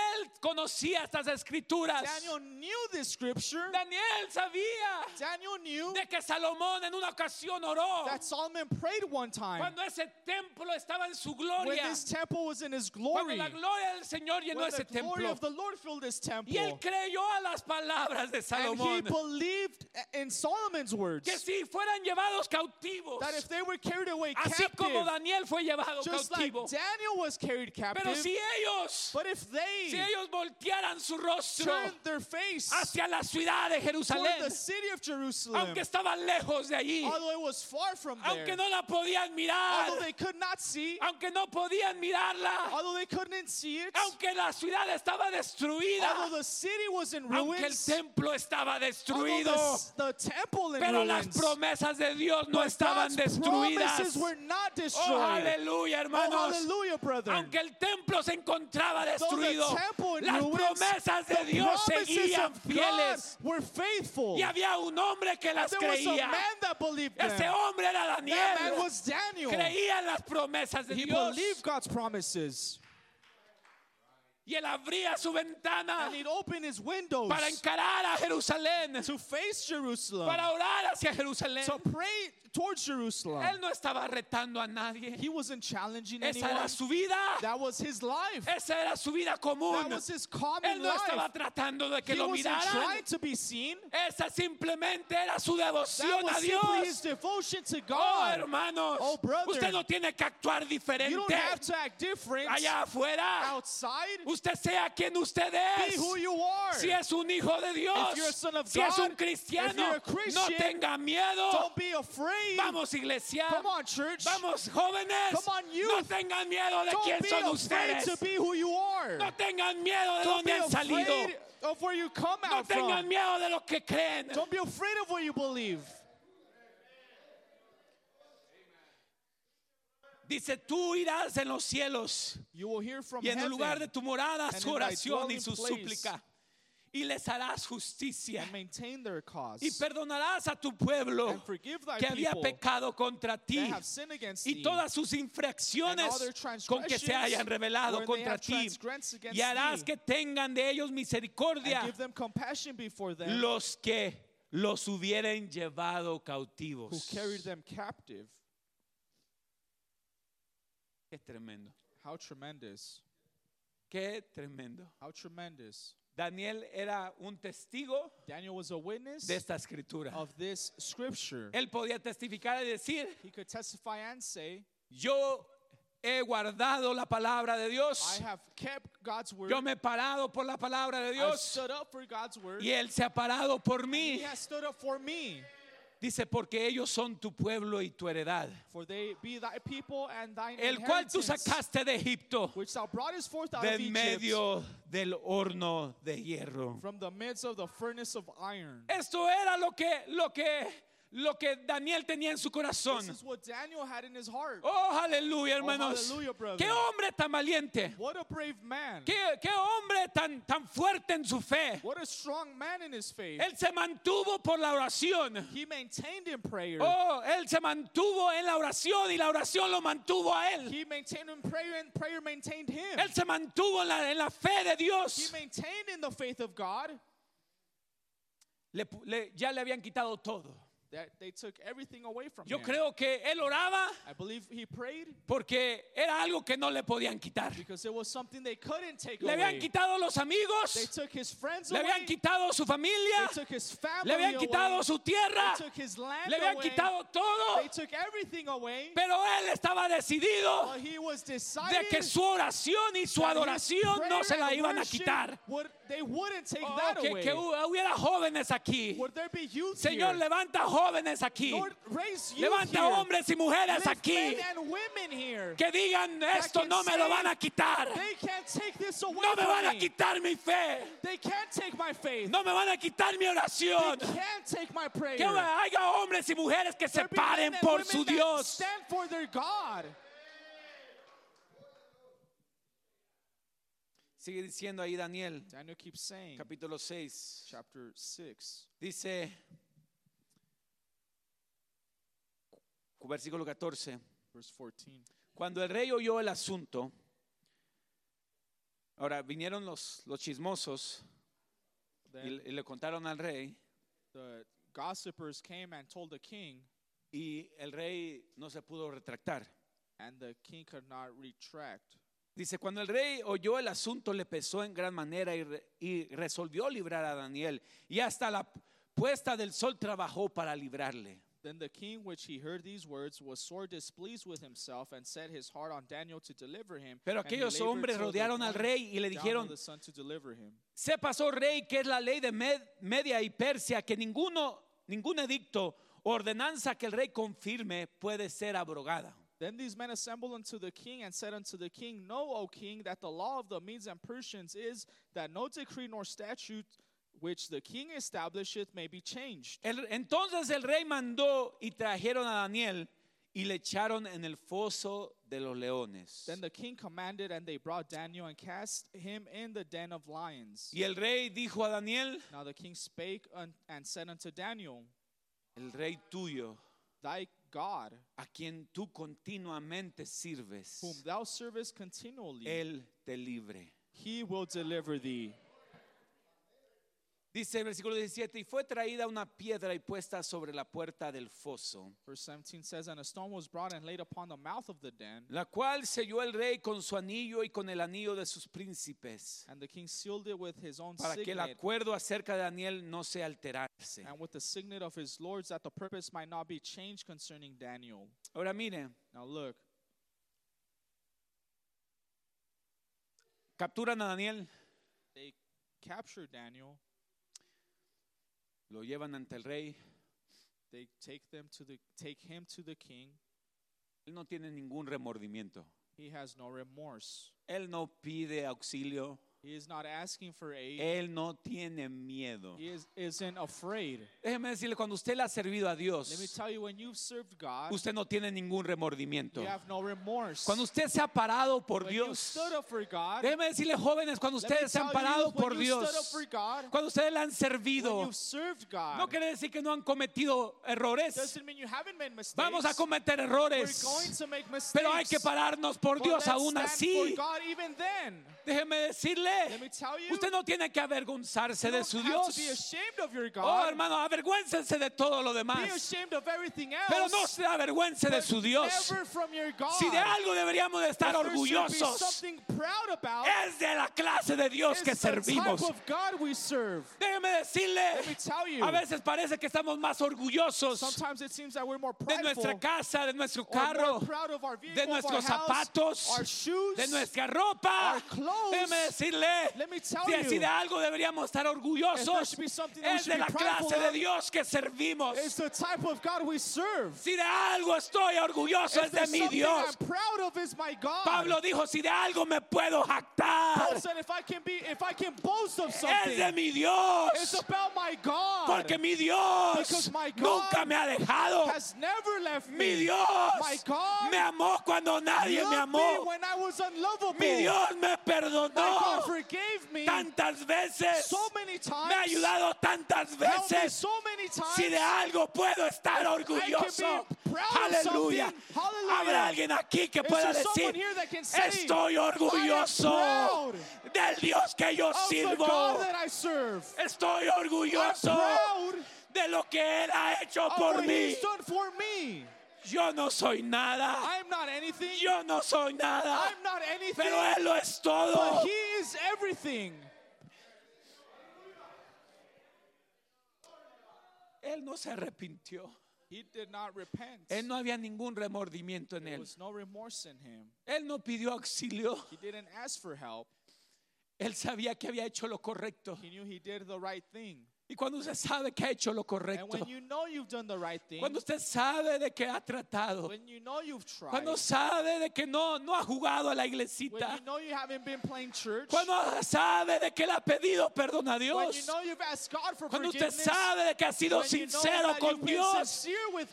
conocía estas escrituras. Daniel knew this scripture. Daniel sabía Daniel knew de que Salomón en una ocasión oró that Solomon prayed one time cuando ese templo estaba en su when gloria. this temple was in his Cuando glory. la gloria del Señor llenó When ese the glory templo. of the Lord filled this temple. Y él creyó a las palabras de And he Salomón. believed in Solomon's words Que si fueran llevados cautivos, that if they were carried away así como Daniel fue llevado just like cautivo. Daniel was carried Pero captive, si ellos, but if si they ellos voltearan su rostro turned their face hacia la ciudad de Jerusalén, the city of Jerusalem, aunque estaban lejos de allí, although it was far from aunque there, no la podían mirar, although they could not see, aunque no podían mirarla, although they couldn't see it, aunque la ciudad estaba destruida, although the city was in aunque el ruins, templo estaba destruido, the, the temple in pero las ruins, promesas de Dios no estaban God's destruidas. promises were not Oh, destroyed. aleluya, Oh, hermanos. hallelujah, brethren. Aunque el templo se encontraba destruido, las ruins, promesas de Dios promises seguían fieles. were faithful. Y había un hombre que las there was a creía. man that believed them. Ese hombre era That man Daniel. was Daniel. Creía en las promesas de He Dios. Y él abría su ventana And he'd open his windows para encarar a Jerusalén, to face Jerusalem, para orar hacia Jerusalén. to pray towards Jerusalem. Él no estaba retando a nadie. He wasn't challenging Esa anyone. era su vida. That was his life. Esa era su vida común. That was his Él common no estaba life. tratando de que He lo wasn't miraran. trying to be seen. Esa simplemente era su That devoción was a simply his Dios. devotion to Oh, God. hermanos, Oh, brother. usted no tiene que actuar You diferente don't have to act different allá afuera. outside. Usted sea quien usted es. Si es un hijo de Dios, of si es God, un cristiano, no tenga miedo. Vamos, iglesia. On. Vamos, jóvenes. On, No tengan miedo de Don't quién son ustedes. No tengan miedo de dónde han salido. No tengan miedo de lo que creen. Don't be afraid of what you believe. Dice, tú irás en los cielos You will hear from y en el lugar de tu morada and su oración y su súplica. Y les harás justicia. and maintain their cause Y perdonarás a tu pueblo que había pecado contra ti y todas sus and infracciones con que se hayan they contra ti. Y harás que tengan de ellos misericordia give them compassion before them los que los hubieren llevado cautivos. Qué tremendo. How tremendous. Qué tremendo. How tremendous. Daniel era un testigo Daniel was a witness de esta escritura. of this scripture. Él podía testificar y decir, He could testify and say, yo he guardado la palabra de I Dios, have kept God's word. yo me he parado por la palabra de I Dios stood up for God's word. y Él se ha parado por He mí. has stood up for me. Dice, porque ellos son tu pueblo y tu heredad, For they be thy people and thine el cual tú sacaste de Egipto, which thou broughtest forth out de of en Egypt, medio del horno de hierro. from the midst of the furnace of iron. Esto era lo que, lo que, lo que Daniel tenía en su corazón. This is what Daniel had in his heart. Oh, aleluya, hermanos. hallelujah, brother. Qué hombre tan valiente. What a brave man. Qué, qué hombre tan, tan fuerte en su fe. What a strong man in his faith. Él se mantuvo por la oración. He maintained in prayer. Oh, él se mantuvo en la oración y la oración lo mantuvo a él. He maintained in prayer and prayer maintained him. Él se mantuvo en la, en la fe de He Dios. maintained in the faith of God. Le pu- le- ya le habían quitado todo. That they took everything away from Yo him. creo que él oraba I believe he prayed porque era algo que no le podían quitar. because it was something they couldn't take Le away. habían quitado los They amigos, took his friends le away. habían quitado su familia, They took his family le habían away. quitado su tierra, They took his land le habían away. quitado todo. They took everything away. Pero él estaba decidido But he was de decided que su oración y su adoración no se la iban a quitar. They wouldn't take Oh, that que, away. que hubiera jóvenes aquí. Would there be youth Señor, here? levanta jóvenes aquí. Lord, raise youth Levanta here. hombres y mujeres Lift aquí. men and women here. Que digan, esto no me lo van a quitar. They can't take this away No me van a quitar mi fe. They can't take my faith. No me van a quitar mi oración. They can't take my prayer. Que haya hombres y mujeres que se There paren por su Dios. Stand for their God. Sigue diciendo ahí Daniel, Daniel keeps saying, capítulo 6. chapter 6, Dice, versículo 14. verse 14. Cuando el rey oyó el asunto, ahora vinieron los, los chismosos y, Then le- y le contaron al rey the gossipers came and told the king, y el rey no se pudo retractar. and the king could not retract. Dice, cuando el rey oyó el asunto le pesó en gran manera y, re- y resolvió librar a Daniel y hasta la puesta del sol trabajó para librarle. Then the king, which he heard these words, was sore displeased with himself and set his heart on Daniel to deliver him. Pero aquellos hombres rodearon al rey y le dijeron. Sepas, oh rey, que es la ley de Med- Media y Persia, que ninguno, ningún edicto o ordenanza que el rey confirme puede ser abrogada. Then these men assembled unto the king and said unto the king, Know, O king, that the law of the Medes and Persians is that no decree nor statute which the king establisheth may be changed. El- entonces el rey mandó y trajeron a Daniel y le echaron en el foso de los leones. Then the king commanded, and they brought Daniel and cast him in the den of lions. Y el rey dijo a Daniel, Now the king spake un- and said unto Daniel, el rey tuyo, Thy God, a quien tú continuamente sirves, whom thou servest continually, él te libre. he will deliver thee. Dice el versículo 17, y fue traída una piedra y puesta sobre la puerta del foso, Verse 17 says, And a stone was brought and laid upon the mouth of the den, la cual selló el rey con su anillo y con el anillo de sus príncipes, and the king sealed it with his own para que el signet, acuerdo acerca de Daniel no se alterase. and with the signet of his lords, that the purpose might not be changed concerning Daniel. Ahora mire, Now look, capturan a Daniel, they capture Daniel, lo llevan ante el rey, they take them to the take him to the king. él no tiene ningún remordimiento, He has no remorse. él no pide auxilio, He is not asking for aid. él no tiene miedo. He is, isn't afraid. Déjeme decirle, cuando usted le ha servido a Let me Dios, tell you, when you've served God, usted no tiene ningún remordimiento. you have no remorse. Cuando usted se ha parado por when you Dios, stood up for God, déjeme decirle jóvenes, cuando let me ustedes se han tell you, parado when por you stood up Dios, for God, cuando ustedes le han when servido, you've served God, no quiere decir que no han cometido errores. doesn't mean you haven't made mistakes. Vamos a cometer We're errores, going to make mistakes. pero hay que pararnos por But Dios let's aún stand así. for God even then. Déjeme decirle, you, usted no tiene que avergonzarse de su Dios. Oh, hermano, avergüéncense de todo lo demás, pero no se avergüence de su Dios. Si de algo deberíamos de estar orgullosos, es de la clase de Dios que servimos. Déjeme decirle, a veces parece que estamos más orgullosos de nuestra casa, de nuestro carro, de nuestros zapatos, de nuestra ropa. Déjeme decirle, Let me tell si, si de algo deberíamos estar orgullosos, es de la clase de Dios que servimos. Si de algo estoy orgulloso es de mi Dios. Pablo dijo, si de algo me puedo jactar, es something, de mi it's Dios. Porque mi Dios nunca me ha dejado. Mi Dios me amó cuando nadie me amó. Mi Dios me perdonó forgave me tantas veces. so many times. Me ha ayudado tantas veces. so many times. Si de algo puedo estar orgulloso. Aleluya. Habrá alguien aquí que pueda decir, say, estoy orgulloso del Dios que yo sirvo. Estoy orgulloso de lo que Él ha hecho por mí. Yo no soy nada. I'm not anything. Yo no soy nada. I'm not anything. Pero Él lo es todo. But He is everything. Él no se arrepintió. He did not repent. Él no había ningún remordimiento en There él. was no remorse in him. Él no pidió auxilio. He didn't ask for help. Él sabía que había hecho lo correcto. He knew he did the right thing. Y cuando usted sabe que ha hecho lo correcto, you know right thing, cuando usted sabe de que ha tratado, you know tried, cuando sabe de que no, no ha jugado a la iglesita, you know church, cuando sabe de que le ha pedido perdón a Dios, cuando usted sabe de que ha sido sincero con Dios,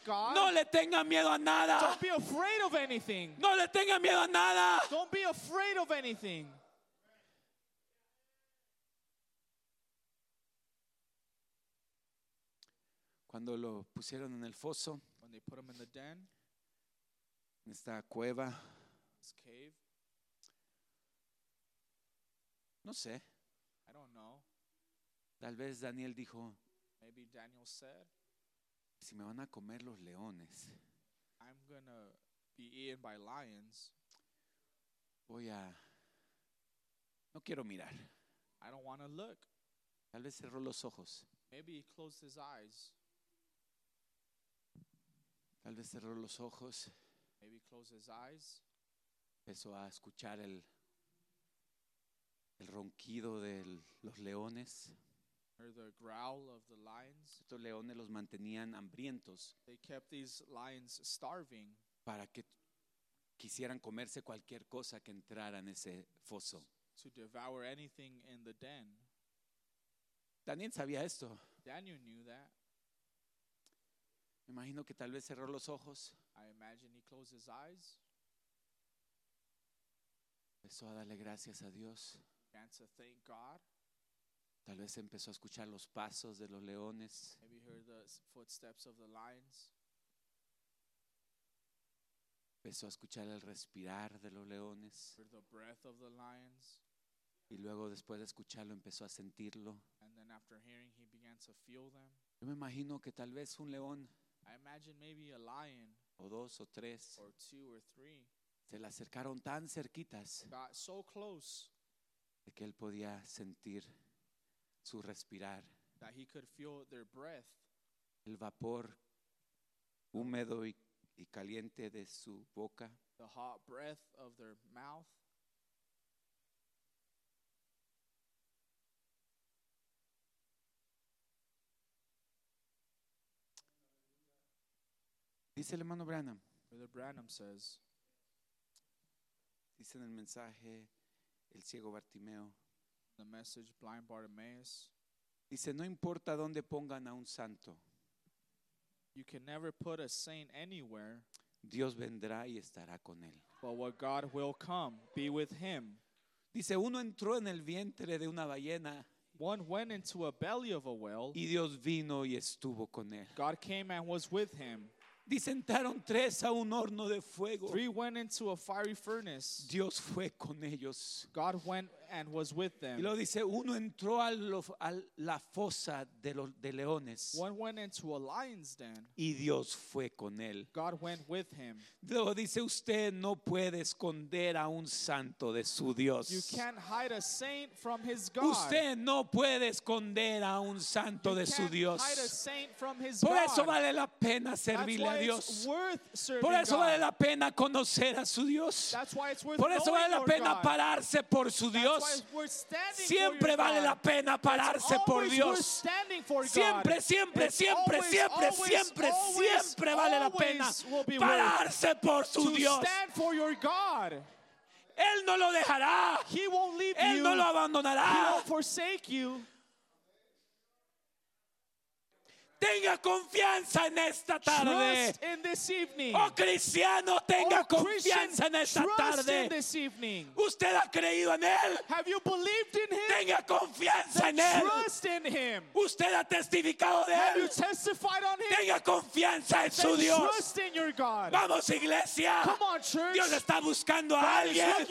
God, no le tenga miedo a nada. don't be afraid of anything. No le tenga miedo a nada. Don't be afraid of anything. Cuando lo pusieron en el foso, When they put him in the den, en esta cueva, this cave, no sé, I don't know. tal vez Daniel dijo, Maybe Daniel said, si me van a comer los leones, I'm going to be eaten by lions. voy a... No quiero mirar. I don't want to look. Tal vez cerró los ojos. Maybe he closed his eyes. Tal vez cerró los ojos. Maybe he closed his eyes. Empezó a escuchar el, el ronquido de los leones. Heard the growl of the lions. Estos leones los mantenían hambrientos They kept these lions starving para que quisieran comerse cualquier cosa que entrara en ese foso. to devour anything in the den. Daniel sabía esto. Daniel knew that. Me imagino que tal vez cerró los ojos, I imagine he closed his eyes, empezó a darle gracias a Dios. began to thank God. Tal vez empezó a escuchar los pasos de los leones. Maybe heard the footsteps of the lions. Empezó a escuchar el respirar de los leones. Heard the breath of the lions. Y luego después de escucharlo empezó a sentirlo. And then after hearing, he began to feel them. Yo me imagino que tal vez un león I imagine maybe a lion o dos o tres or two or three se le acercaron tan cerquitas got so close de que él podía sentir su respirar, that he could feel their breath, el vapor húmedo y, y caliente de su boca. the hot breath of their mouth. Dice el hermano Branham, Brother Branham says, dice en el mensaje el ciego Bartimeo, the message, blind Bartimaeus, dice, no importa dónde pongan a un santo, you can never put a saint anywhere, Dios vendrá y estará con él. but what God will come, be with him. Dice, uno entró en el vientre de una ballena One went into a belly of a whale. y Dios vino y estuvo con él. God came and was with him. Dice, entraron tres a un horno de fuego. Three went into a fiery furnace. Dios fue con ellos. God went and was with Y them. luego dice, uno entró a, lo- a la fosa de los de leones One went into a lion's den. y Dios fue con él. God went with him. Luego dice, usted no puede esconder a un santo de su Dios. You can't hide a saint from his God. Usted no puede esconder a un santo You de su can't Dios. hide a saint from his Por God. eso vale la pena That's servirle why a it's Dios. worth serving Por eso God. vale la pena conocer a su Dios. That's why it's worth Por eso vale la pena God. pararse por su why Dios. Siempre vale la pena pararse por Dios. Siempre, siempre, siempre, siempre, siempre, siempre vale la pena pararse por su Dios. Él no lo dejará. He won't leave Él you. no lo abandonará. won't forsake you. Tenga confianza en esta tarde. Trust in this evening. Oh cristiano, tenga Oh, confianza en esta trust in tarde. this evening. Usted ha creído en Él. Have you believed in Him? Tenga confianza en Él. trust in Him. Usted ha testificado de Have you Él. testified on Him? Tenga confianza en su Dios. trust in your God. Vamos, iglesia. Come on, church. Dios está buscando a God alguien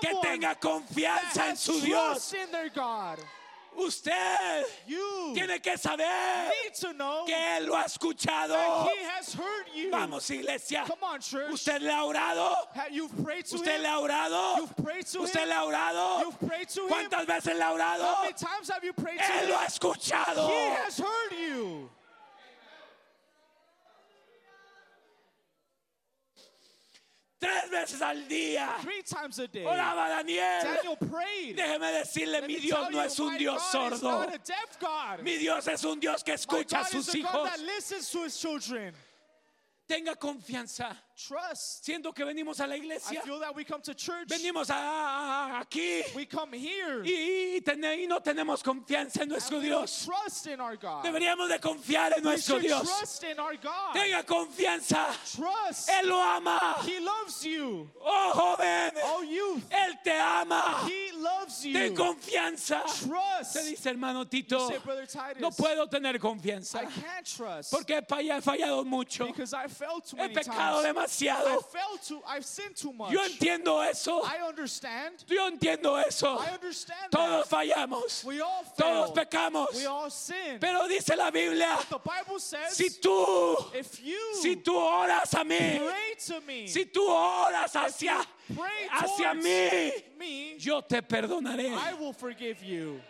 que tenga confianza en su Dios. in their God. Usted You tiene que saber que Él lo ha escuchado. Vamos, iglesia. Come on. Usted le ha orado. Usted le ha orado. You've prayed to Usted le ha orado. ¿Cuántas veces le ha orado? How many times have you prayed to Él Him? lo ha escuchado. He has heard you. Tres veces al día. Three times a day. Oraba Daniel. Daniel prayed. Déjeme decirle, Let mi Dios no es un Dios God sordo. Mi Dios es un Dios que My escucha a sus hijos. Tenga confianza. Trust. Siento que venimos a la I iglesia. feel that we come to church. Venimos a, a- a- aquí We come here. y, y tene- y no tenemos confianza en nuestro and Dios. trust in our God. Deberíamos de confiar en we nuestro Dios. trust in our God. Tenga confianza. Trust. Él lo ama. He loves you. Oh joven, Oh, youth. Él te ama. He loves you. Ten confianza. Trust. Se dice hermano Tito, say, Brother Titus, no puedo tener confianza I can't trust porque he falla- he fallado mucho. because I too He pecado times. Demasiado. too. Yo entiendo eso. Yo entiendo eso. Todos fallamos. We all Todos pecamos. Pero dice la Biblia, the Bible says, si tú, si tú oras a mí, me, si tú oras hacia, hacia mí, me, yo te perdonaré. I will forgive you.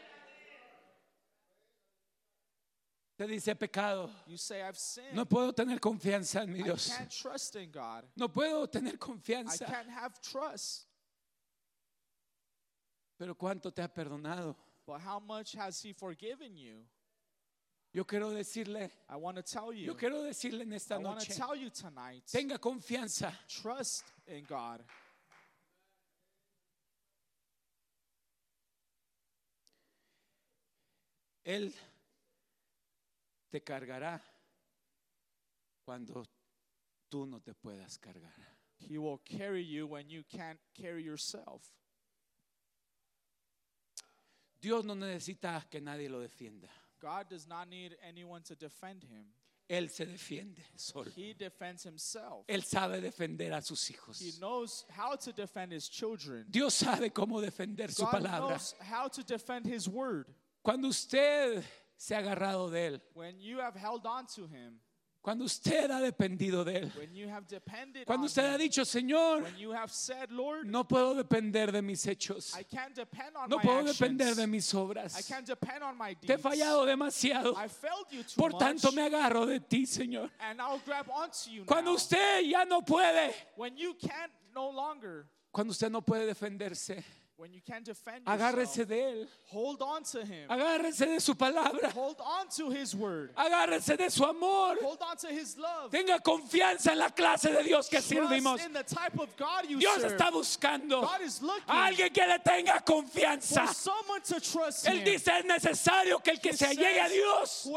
Te dice pecado. You say, I've sinned. No puedo tener confianza en mi I Dios. can't trust in God. No puedo tener confianza. can't have trust. Pero ¿cuánto te ha perdonado? But how much has He forgiven you? Yo quiero decirle, I want to tell you. yo quiero decirle en esta noche, tenga confianza. Trust in God. Él te cargará cuando tú no te puedas cargar. He will carry you when you can't carry yourself. Dios no necesita que nadie lo defienda. God does not need anyone to defend him. Él se defiende solo. He defends himself. Él sabe defender a sus hijos. He knows how to defend his children. Dios sabe cómo defender su palabra. knows how to defend his word. Cuando usted se ha agarrado de Él, When you have held on to him, cuando usted ha dependido de Él, when you have depended cuando on usted ha him, dicho, Señor, when you have said, no puedo depender de mis hechos, I can't depend on no my puedo depender de mis I obras. can't depend on my Te he deeds. fallado demasiado. I failed you too Por much, tanto, me agarro de ti, Señor. and I'll grab onto you Cuando now. usted ya no puede, when you can't no longer, cuando usted no puede defenderse, when you can't defend agárrese yourself, de Él, hold on to him. agárrese de su palabra, Hold on to his word. agárrese de su amor. Hold on to his love. Tenga confianza en la clase de Dios que servimos. Trust in the type of God you Dios serve. está buscando God is looking a alguien que le tenga for confianza. someone to trust Él him. dice es necesario que el que se allegue a Dios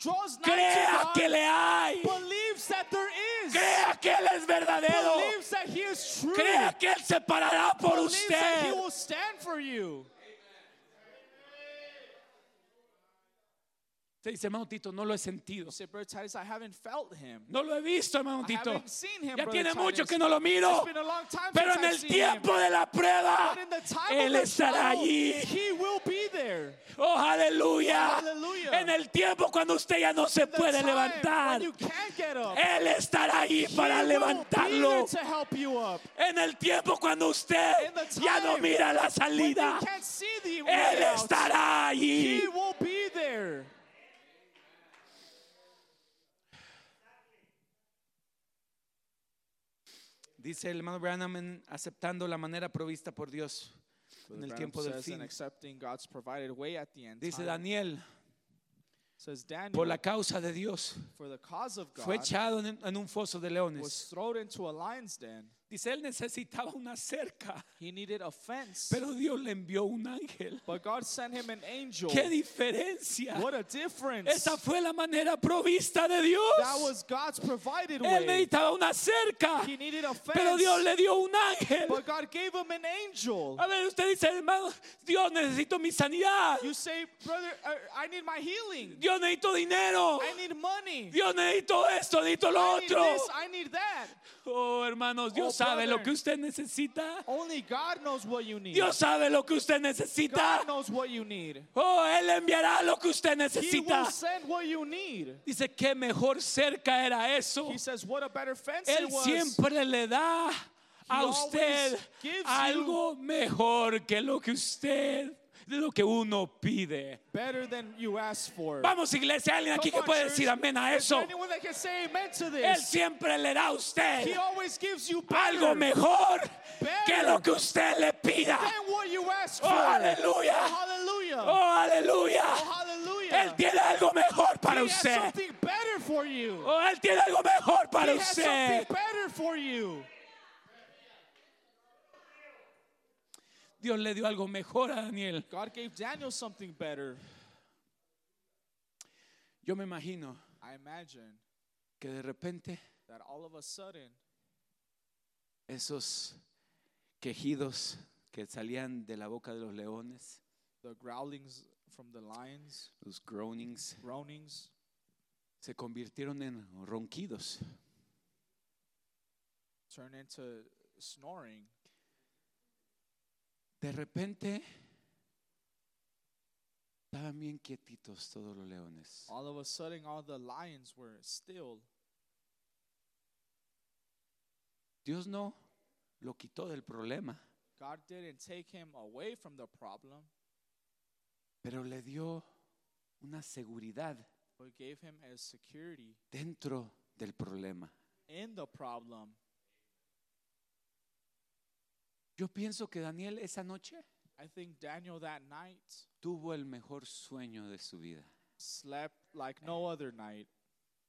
draws crea to God que le hay, believes that there is. crea que Él es verdadero, believes that he is true. crea que Él se parará por believes that he usted. Stand for you. Te dice, hermano Tito, no lo he sentido. Brother Titus, I haven't felt him. No lo he visto, hermano I Tito. haven't seen him, Ya Brother tiene Titus. mucho que no lo miro. It's been a long time Pero en el tiempo de la prueba, Él estará allí. he will be there. Oh, aleluya. Aleluya. En el tiempo cuando usted ya no se puede levantar, up. Él estará ahí he para levantarlo. En el tiempo cuando usted ya no mira la salida, Él estará allí. He will be there. Dice el hermano Branham aceptando la manera provista por Dios en el tiempo del fin. Dice. Daniel, says Daniel, por la causa de Dios, for the cause of God, fue echado en, un foso de leones. Dice, él necesitaba una cerca, He needed a fence, pero Dios le envió un ángel. but God sent him an angel. ¡Qué diferencia! What a difference! Esa fue la manera provista de Dios. that was God's provided Él necesitaba una cerca, He needed a fence, pero Dios le dio un ángel. but God gave him an angel. A ver, usted dice, hermano, Dios necesito mi sanidad. You say, brother, uh, I need my healing. Dios necesito dinero. I need money. Dios necesito esto, necesito lo I need otro. this. I need that. Oh, hermanos, Dios Oh, sabe lo que usted necesita. Only God knows what you need. Dios sabe lo que usted necesita. Oh, Él enviará lo que usted He necesita. Dice que mejor cerca era eso. He says, what a better fence Él siempre le da a usted algo mejor que lo que usted de lo que uno pide. better than you asked for. Vamos, iglesia, alguien aquí Come que on, puede church. decir amén a eso. Él siempre le da a He usted always gives you better algo mejor que Better. lo que usted le pida. than what you asked Oh, for. aleluya. Oh. Oh, aleluya. Oh. Él tiene algo mejor para he usted. something better for you. Oh, Él tiene algo mejor para he usted. something better for you. Dios le dio algo mejor a Daniel. God gave Daniel something better. Yo me imagino I imagine que de repente that all of a sudden, esos quejidos que salían de la boca de los leones, the growlings from the lions, los groanings, groanings, se convirtieron en ronquidos. turn into snoring. De repente estaban bien quietitos todos los leones. All of a sudden, all the lions were still. Dios no lo quitó del problema, God didn't take him away from the problem, pero le dio una seguridad but gave him a security dentro del problema. in the problem. Yo pienso que Daniel esa noche I think Daniel that night tuvo el mejor sueño de su vida. slept like no other night.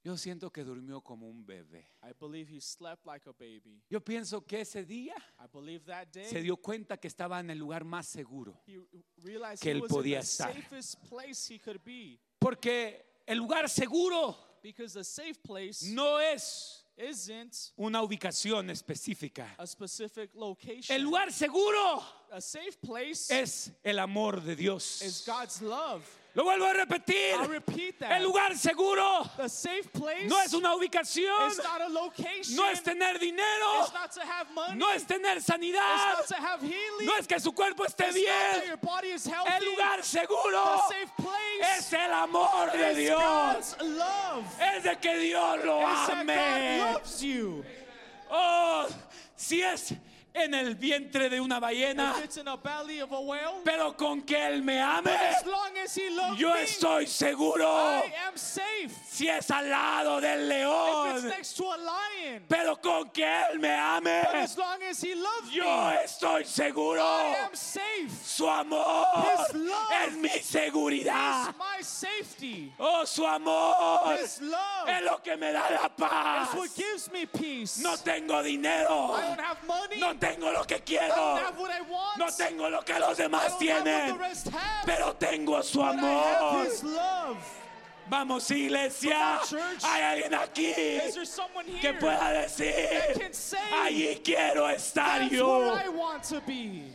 Yo siento que durmió como un bebé. I believe he slept like a baby. Yo pienso que ese día I believe that day se dio cuenta que estaba en el lugar más seguro. he realized que he él was in podía the estar. safest place he could be. Porque el lugar seguro Because the safe place no es isn't una ubicación específica. a specific location. El lugar seguro a safe place es el amor de Dios. is God's love. Lo vuelvo a repetir. El lugar seguro no es una ubicación, no es tener dinero, no es tener sanidad, no es que su cuerpo esté bien. El lugar seguro es el amor de Dios. Es de que Dios lo ame. Oh, si es en el vientre de una ballena, If it's in the belly of a whale, pero con que Él me ame, as long as He loves yo me, estoy seguro. I am safe. Si es al lado del If león, it's next to a lion, pero con que Él me ame, but as long as He loves yo me, estoy seguro. I am safe. Su amor His love es mi seguridad. Oh, su amor His love es lo que me da la paz. what gives me peace. No tengo dinero. I don't have money. No tengo lo que quiero. No tengo lo que los demás tienen. Pero tengo su amor. Vamos, iglesia. Hay alguien aquí Is there someone que here pueda decir: Allí quiero estar yo. where I want to be?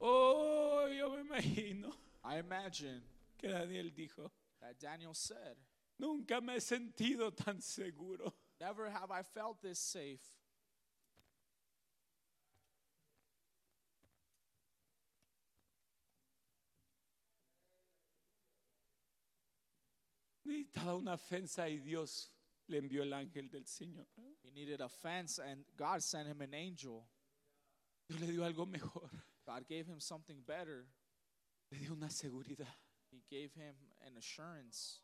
Oh, yo me imagino I imagine que Daniel dijo: that Daniel said, Nunca me he sentido tan seguro. Never have I felt this safe. Necesitaba una ofensa y Dios le envió el ángel del Señor. He needed a fence, and God sent him an angel. Dios le dio algo mejor. God gave him something better. Le dio una seguridad. He gave him an assurance.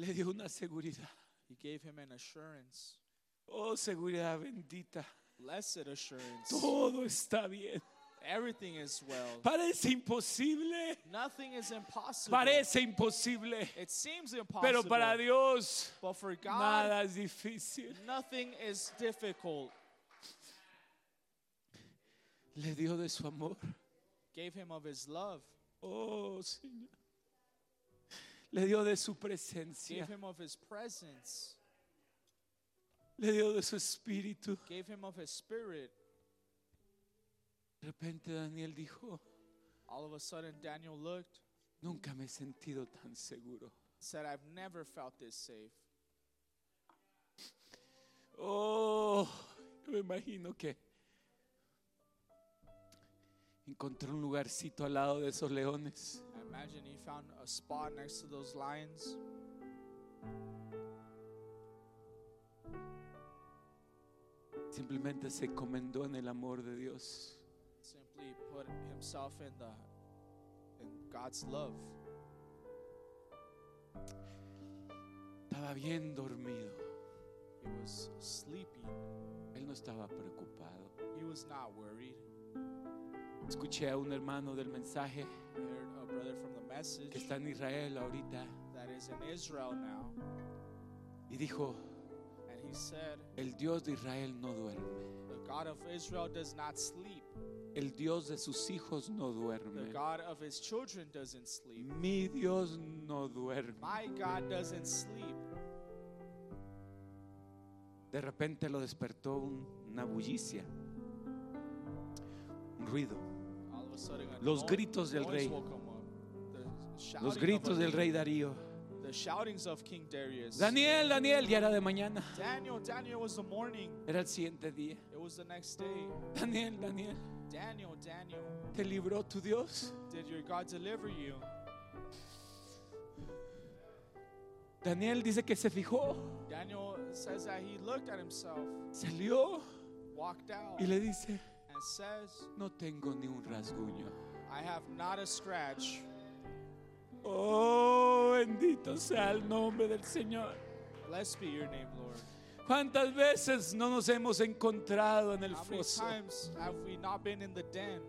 Le dio una seguridad. He gave him an assurance. Oh, seguridad bendita. Blessed assurance. Todo está bien. Everything is well. Parece imposible. Nothing is impossible. Parece imposible. It seems impossible. Pero para Dios but for God, nada es difícil. nothing is difficult. Le dio de su amor. Gave him of his love. Oh, Señor. Le dio de su presencia. Gave him of his presence. Le dio de su espíritu. Gave him of his spirit. De repente Daniel dijo, All of a sudden, Daniel looked, nunca me he sentido tan seguro. said, I've never felt this safe. Oh, yo me imagino que encontró un lugarcito al lado de esos leones. Imagine he found a spot next to those lions. Simplemente se encomendó en el amor de Dios. simply put himself in the in God's love. Estaba bien dormido. He was sleeping. Él no estaba preocupado. He was not worried. Escuché a un hermano del mensaje I heard a brother from the message que está en Israel ahorita that is in Israel now, y dijo, and he said, el Dios de Israel no duerme. "The God of Israel does not sleep. El Dios de sus hijos no The duerme. God of his children doesn't sleep. Mi Dios no duerme. My God doesn't sleep." De repente lo despertó un- una bullicia, un ruido. Los gritos del rey. Los gritos del rey Darío. Daniel, Daniel, ya era de mañana. Daniel, Daniel was the morning. Era el siguiente día. It was the next day. Daniel, Daniel, Daniel, Daniel, ¿te libró tu Dios? did your God deliver you? Daniel dice que se fijó, Daniel says that he looked at himself, salió walked out, y le dice, and says, no tengo ni un rasguño. I have not a scratch. Oh, bendito sea el nombre del Señor. Blessed be your name, Lord. ¿Cuántas veces no nos hemos encontrado en el How many foso? times have we not been in the den?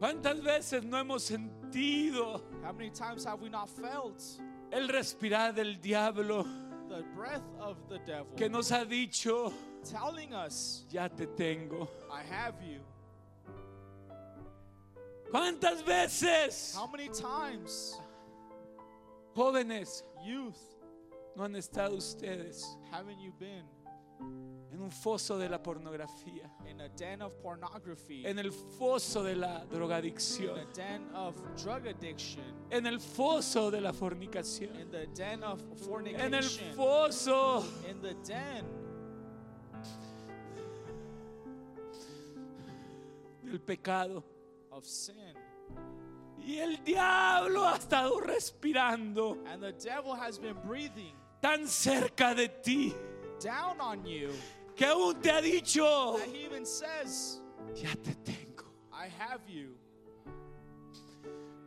¿Cuántas veces no hemos sentido How many times have we not felt el respirar del diablo the breath of the devil que nos ha dicho, telling us, ya te tengo? I have you? ¿Cuántas veces, How many times, jóvenes, youth, no han estado ustedes haven't you been en un foso de la pornografía, in a den of pornography, en el foso de la in drogadicción, a den of drug addiction, en el foso de la fornicación, in the den of en el fornication, foso in the den del pecado? of sin? Y el diablo ha estado respirando And the devil has been breathing tan cerca de ti down on you que aún te ha dicho, that he even says, ya te tengo. I have you.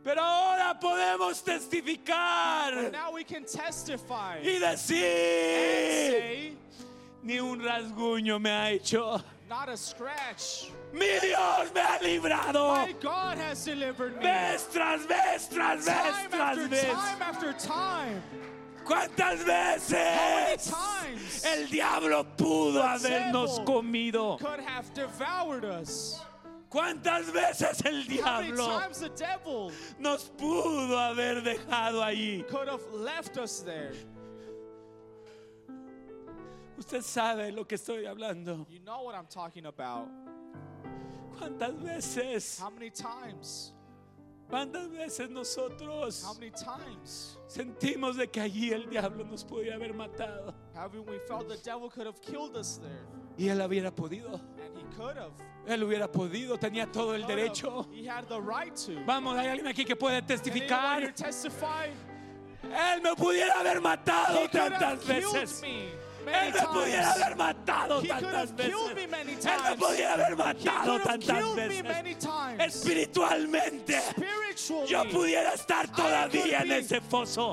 Pero ahora podemos testificar But now we can testify y and decir, say, ni un rasguño me ha hecho. not a scratch. Mi Dios me ha librado. My God has delivered me. Vez tras vez, tras vez, Time tras after vez. time after time. ¿Cuántas veces el diablo pudo habernos comido? ¿Cuántas veces el diablo nos pudo haber dejado allí? Usted sabe lo que estoy hablando. ¿Cuántas veces? ¿Cuántas veces nosotros How many times sentimos de que allí el diablo nos podía haber matado? we felt the devil could have killed us there? Y él hubiera podido. And he could have. Él hubiera podido, tenía todo el derecho. He had the right to. Vamos, hay alguien aquí que puede testificar. Él me pudiera haber matado He tantas veces. me Él me pudiera haber matado tantas veces. Él me pudiera haber matado tantas veces. Espiritualmente, yo pudiera estar todavía en ese foso.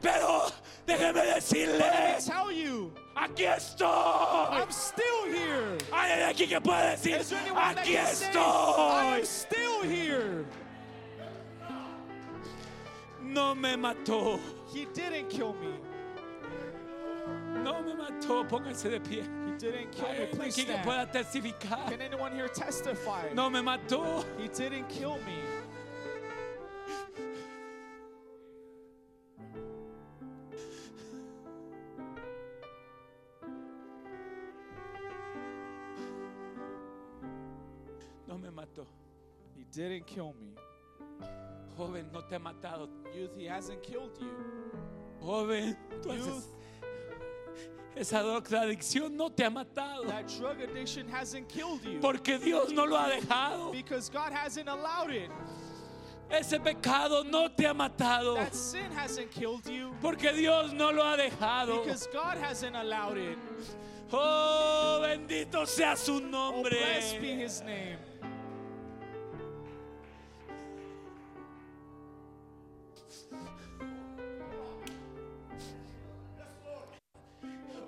Pero déjeme decirle, aquí estoy. I'm still here. Hay alguien aquí que puede decir, aquí estoy. am still here? No me mató, He didn't kill me. No me mató. Pónganse de pie. He didn't kill me. Please que stand. pueda testificar. Can anyone here testify? No me mató. He didn't kill me. No me mató. He didn't kill me. Joven, no te ha matado. Youth, he hasn't killed you. Joven, tú haces- Youth, esa drogadicción no te ha matado. that drug addiction hasn't killed you. Porque Dios no lo ha dejado. Because God hasn't allowed it. Ese pecado no te ha matado. That sin hasn't killed you. Porque Dios no lo ha dejado. Because God hasn't allowed it. Oh, bendito sea su Oh, nombre. blessed be his name.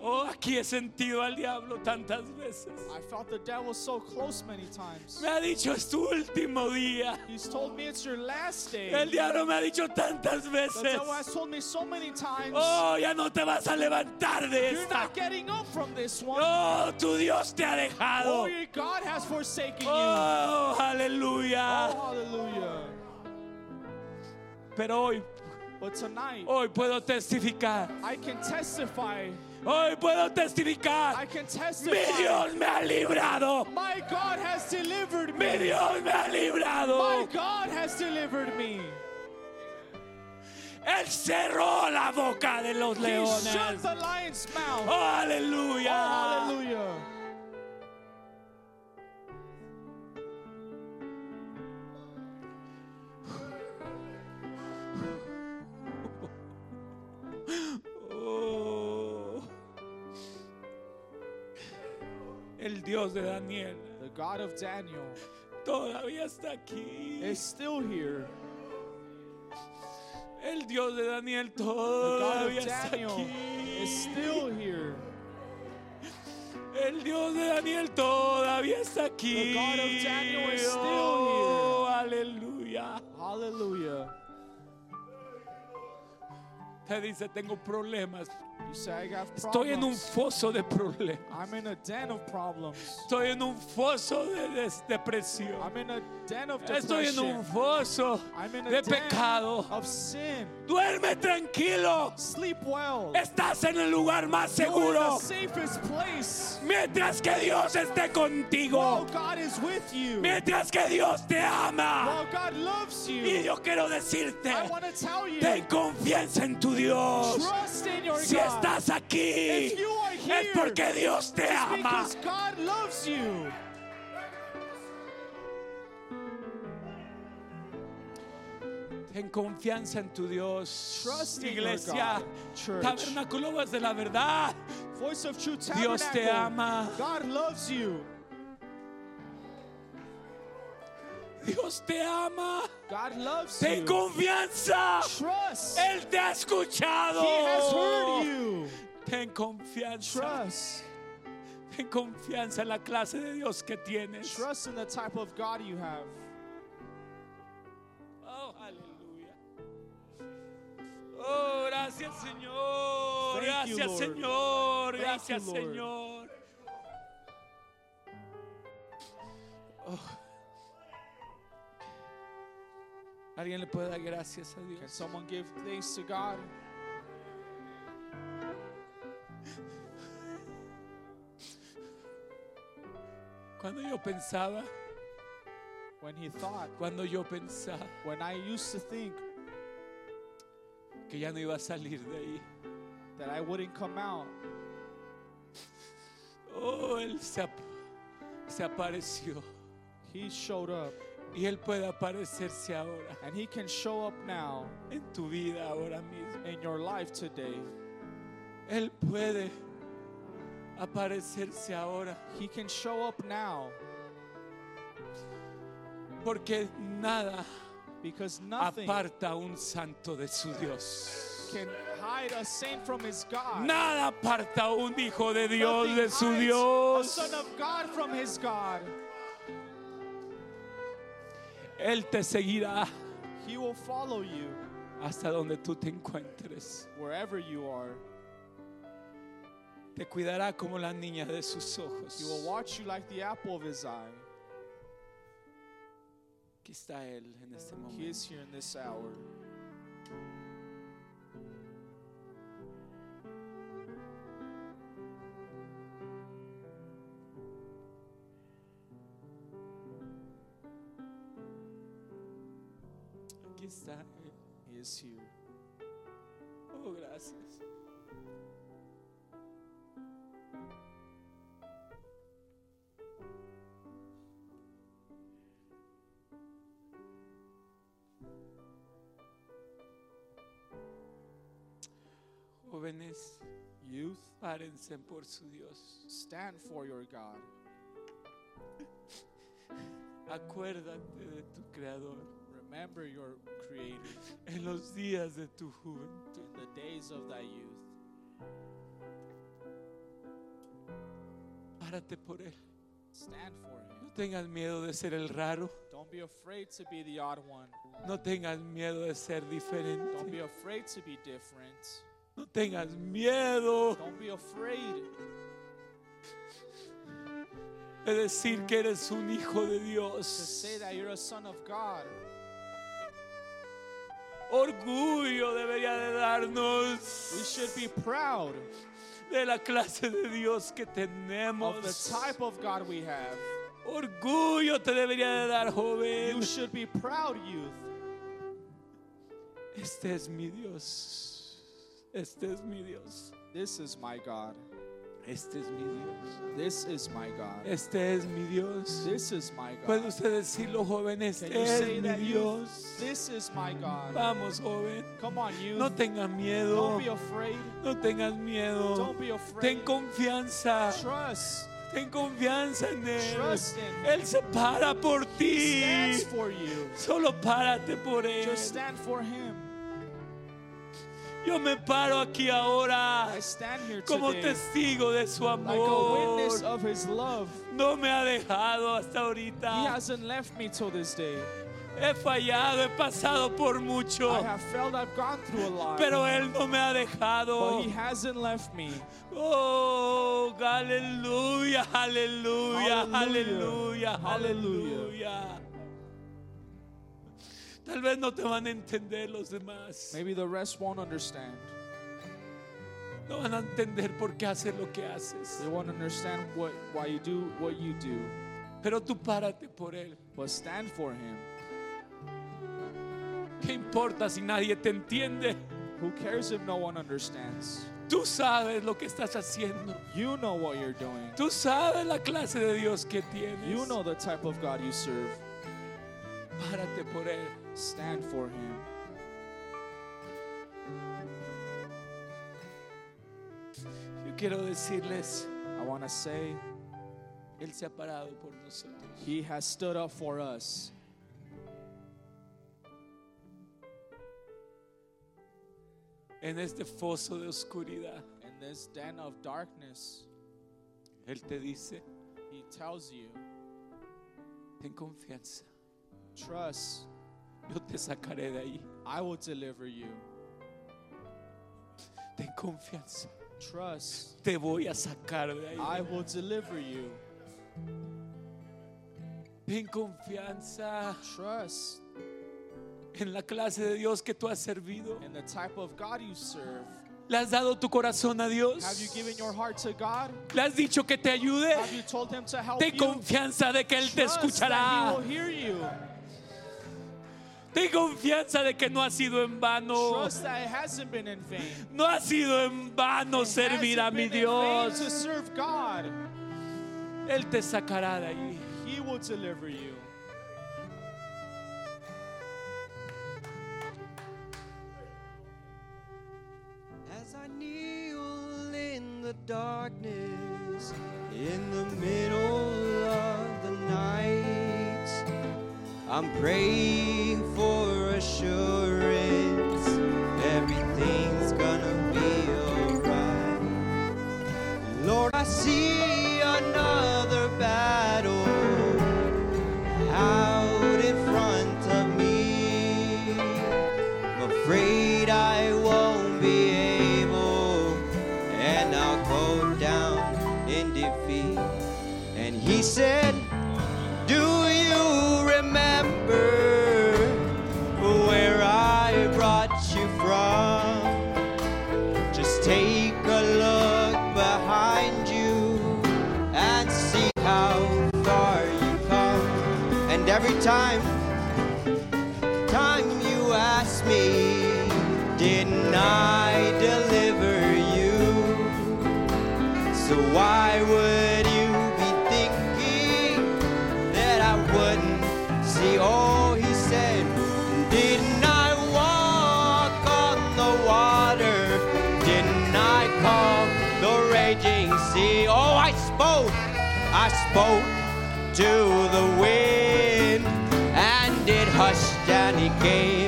Oh, aquí he sentido al diablo tantas veces. I felt the devil so close many times. Me ha dicho es tu último día. He's told me it's your last day. El diablo me ha dicho tantas The veces. devil has told me so many times. Oh, ya no te vas a levantar de You're esta. not getting up from this one. Oh, tu Dios te ha Oh, dejado. your God has forsaken you. Oh, aleluya. Oh, hallelujah. Pero hoy, But tonight, hoy puedo testificar. I can testify. Hoy puedo I testificar. can Mi. Dios me ha librado. My God has delivered Mi me. Dios me ha My librado. God has delivered me. Él cerró la boca de los He shut leones. the lion's mouth. Oh, Oh, aleluya. Dios de Daniel The God of Daniel todavía está aquí. is still here. El Dios de Daniel The God todavía of está Daniel aquí. is still here. El Dios de Daniel todavía está aquí. The God of Daniel is still Oh, aleluya. Hallelujah. Te dice, tengo problemas. Estoy en un foso de problemas. I'm in a den of problems. Estoy en un foso de depresión. I'm in a den of Estoy en un depression. foso I'm in a de pecado. Duerme tranquilo. Estás en el lugar más seguro. Mientras que Dios esté contigo. Mientras que Dios te ama. Y yo quiero decirte, I want to tell you. ten confianza en tu Dios. Trust in your Si God. Estás aquí, es porque Dios te ama. because God loves you. Ten confianza en tu Dios. Trust Iglesia, God, church. Tabernáculo Aguas de la Verdad. Voice of True Dios te ama. God loves you. Dios te ama. God loves Ten you. confianza. Trust. Él te ha escuchado. He has heard you. Ten confianza. Trust. Ten confianza en la clase de Dios que tienes. Trust in the type of God you have. Oh, aleluya. Oh, gracias, Señor. Thank you, gracias, Lord. Señor. Thank gracias, you. Señor. Oh. Alguien le puede dar gracias a Can Dios. someone give thanks to God? Cuando yo pensaba, When he thought, cuando yo pensaba when I used to think que ya no iba a salir de ahí. that I wouldn't come out, Oh, Él se, ap- se apareció. he showed up. Y Él puede aparecerse ahora And he can show up now en tu vida, ahora mismo. in your life today. Él puede aparecerse ahora. He can show up now Porque nada because nothing aparta un santo de su Dios. can hide a saint from his God. Nada aparta un hijo de Dios Nothing de su Dios. A son of God from his God. Él te seguirá He will follow you hasta donde tú te encuentres. wherever you are. Te cuidará como la niña de sus He will ojos. watch you like the apple of his eye. Aquí está Él en este He is momento. here in this hour. He is here. Oh, gracias. Jóvenes, Youth, párense por su Dios. stand for your God. Acuérdate de tu Creador Remember your Creator en los días de tu juventud. in the days of thy youth. Párate por Él. Stand for No Him. tengas miedo de ser el raro. Don't be afraid to be the odd one. No tengas miedo de ser Don't be diferente. afraid to be different. No tengas miedo Don't be afraid de decir que eres un hijo de to Dios. say that you're a son of God. Orgullo debería de We should be proud de la clase de Dios que of the type of God we have. Orgullo te debería de dar, joven. You should be proud, youth. Este es mi Dios. Este es mi Dios. This is my God. Este es mi Dios. This is my God. Este es mi Dios. This is my Puede God. usted decirlo, joven. Este you es mi? Dios. This is my God. Vamos, joven. Come on, youth. No tengas miedo. Don't be afraid. No tengas miedo. Don't be afraid. Ten confianza. Trust. Ten confianza en Él. Trust in. Él se para por ti. Stands for you. Solo párate por Él. Just stand for Him. Yo me paro aquí ahora I stand here como testigo de su amor. No me ha dejado hasta He ahorita. hasn't left me till this day. He fallado, he pasado por mucho. I have failed, I've gone through a lot. Pero Él no me ha But dejado. He hasn't left me. Oh, aleluya, aleluya, Hallelujah. aleluya, Hallelujah. aleluya. Tal vez no te van a entender los demás. Maybe the rest won't understand. No van a entender por qué haces lo que haces. They won't understand what why you do what you do. Pero tú párate por Él. But stand for Him. ¿Qué importa si nadie te entiende? Who cares if no one understands? Tú sabes lo que estás haciendo. You know what you're doing. Tú sabes la clase de Dios que tienes. You know the type of God you serve. Párate por Él. Stand for Him. Yo quiero decirles, I want to say Él se ha parado por nosotros. He has stood up for us. En este foso de oscuridad, In this den of darkness, Él te dice, He tells you, ten confianza. trust, Yo te sacaré de ahí. I will deliver you. Ten confianza. Trust, Te voy a sacar de ahí. I will deliver you. Ten confianza Trust en la clase de Dios que tú has servido. in the type of God you serve. ¿Le has dado tu corazón a Dios? Have you given your heart to God? ¿Le has dicho que te ayude? Have you told Him to help Ten you? confianza de que Él te Trust that He escuchará. Ten confianza de que no ha sido en vano. Trust that it hasn't been in vain. No ha sido en vano It servir a hasn't mi been in vain Dios. to serve God. Él te sacará de ahí. He will deliver you. As I kneel in the darkness, in the middle I'm praying for assurance everything's gonna be alright. Lord, I see another would you be thinking that I wouldn't see all he said? Didn't I walk on the water? Didn't I call the raging sea? Oh, I spoke, I spoke to the wind, and it hushed and he came.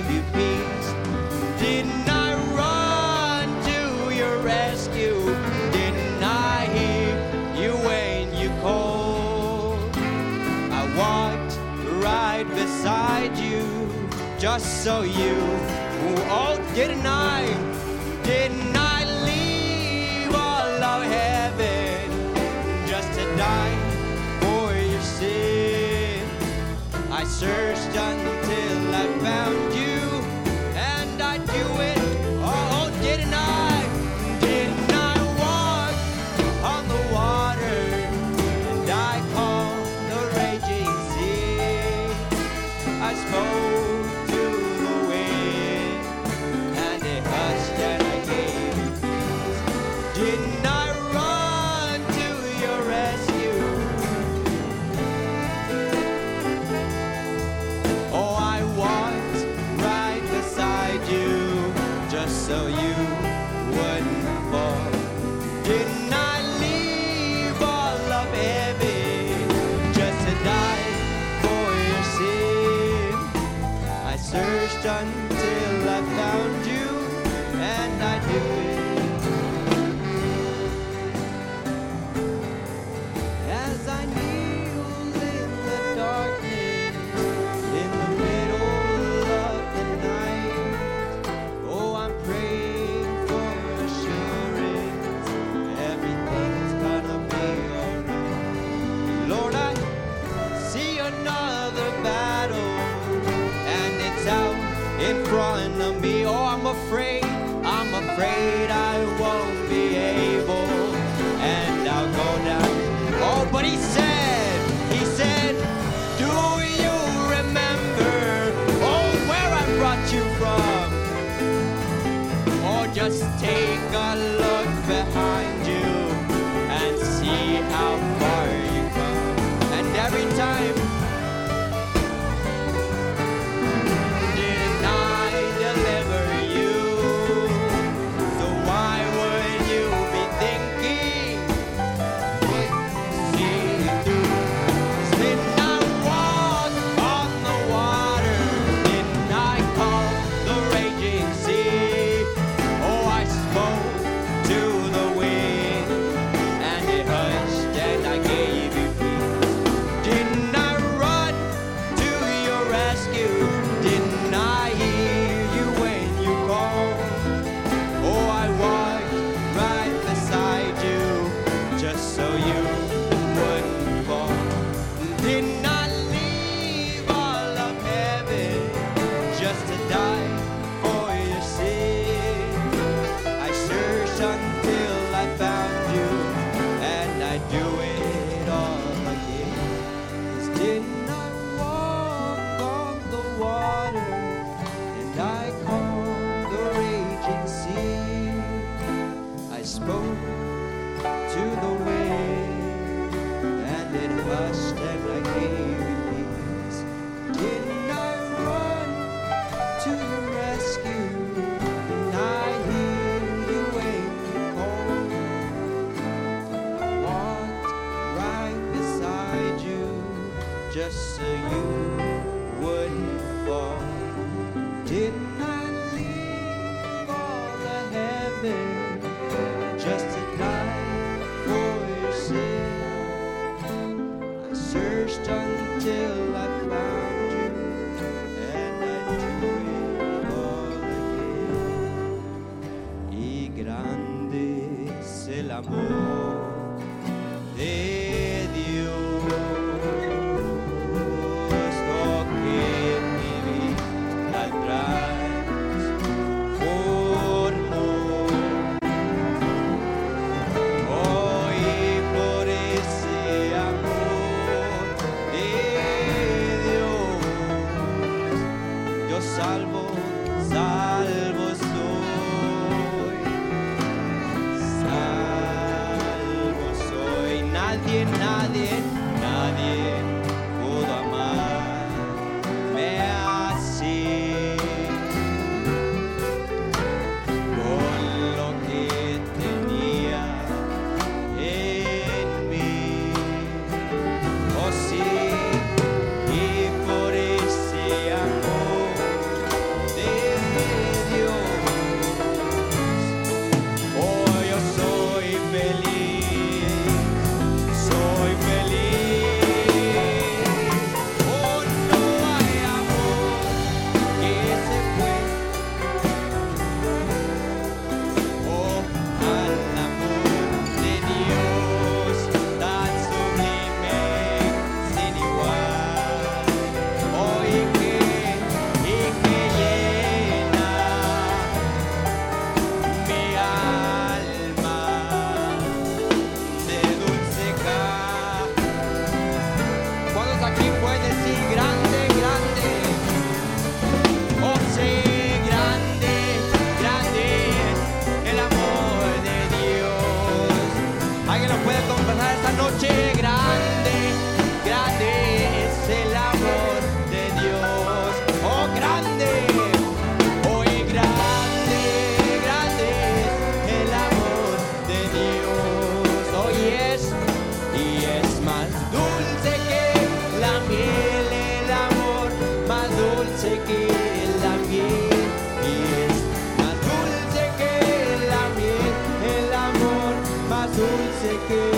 just so you all oh, didn't I, didn't I leave all of heaven just to die for your sin? I searched until sei que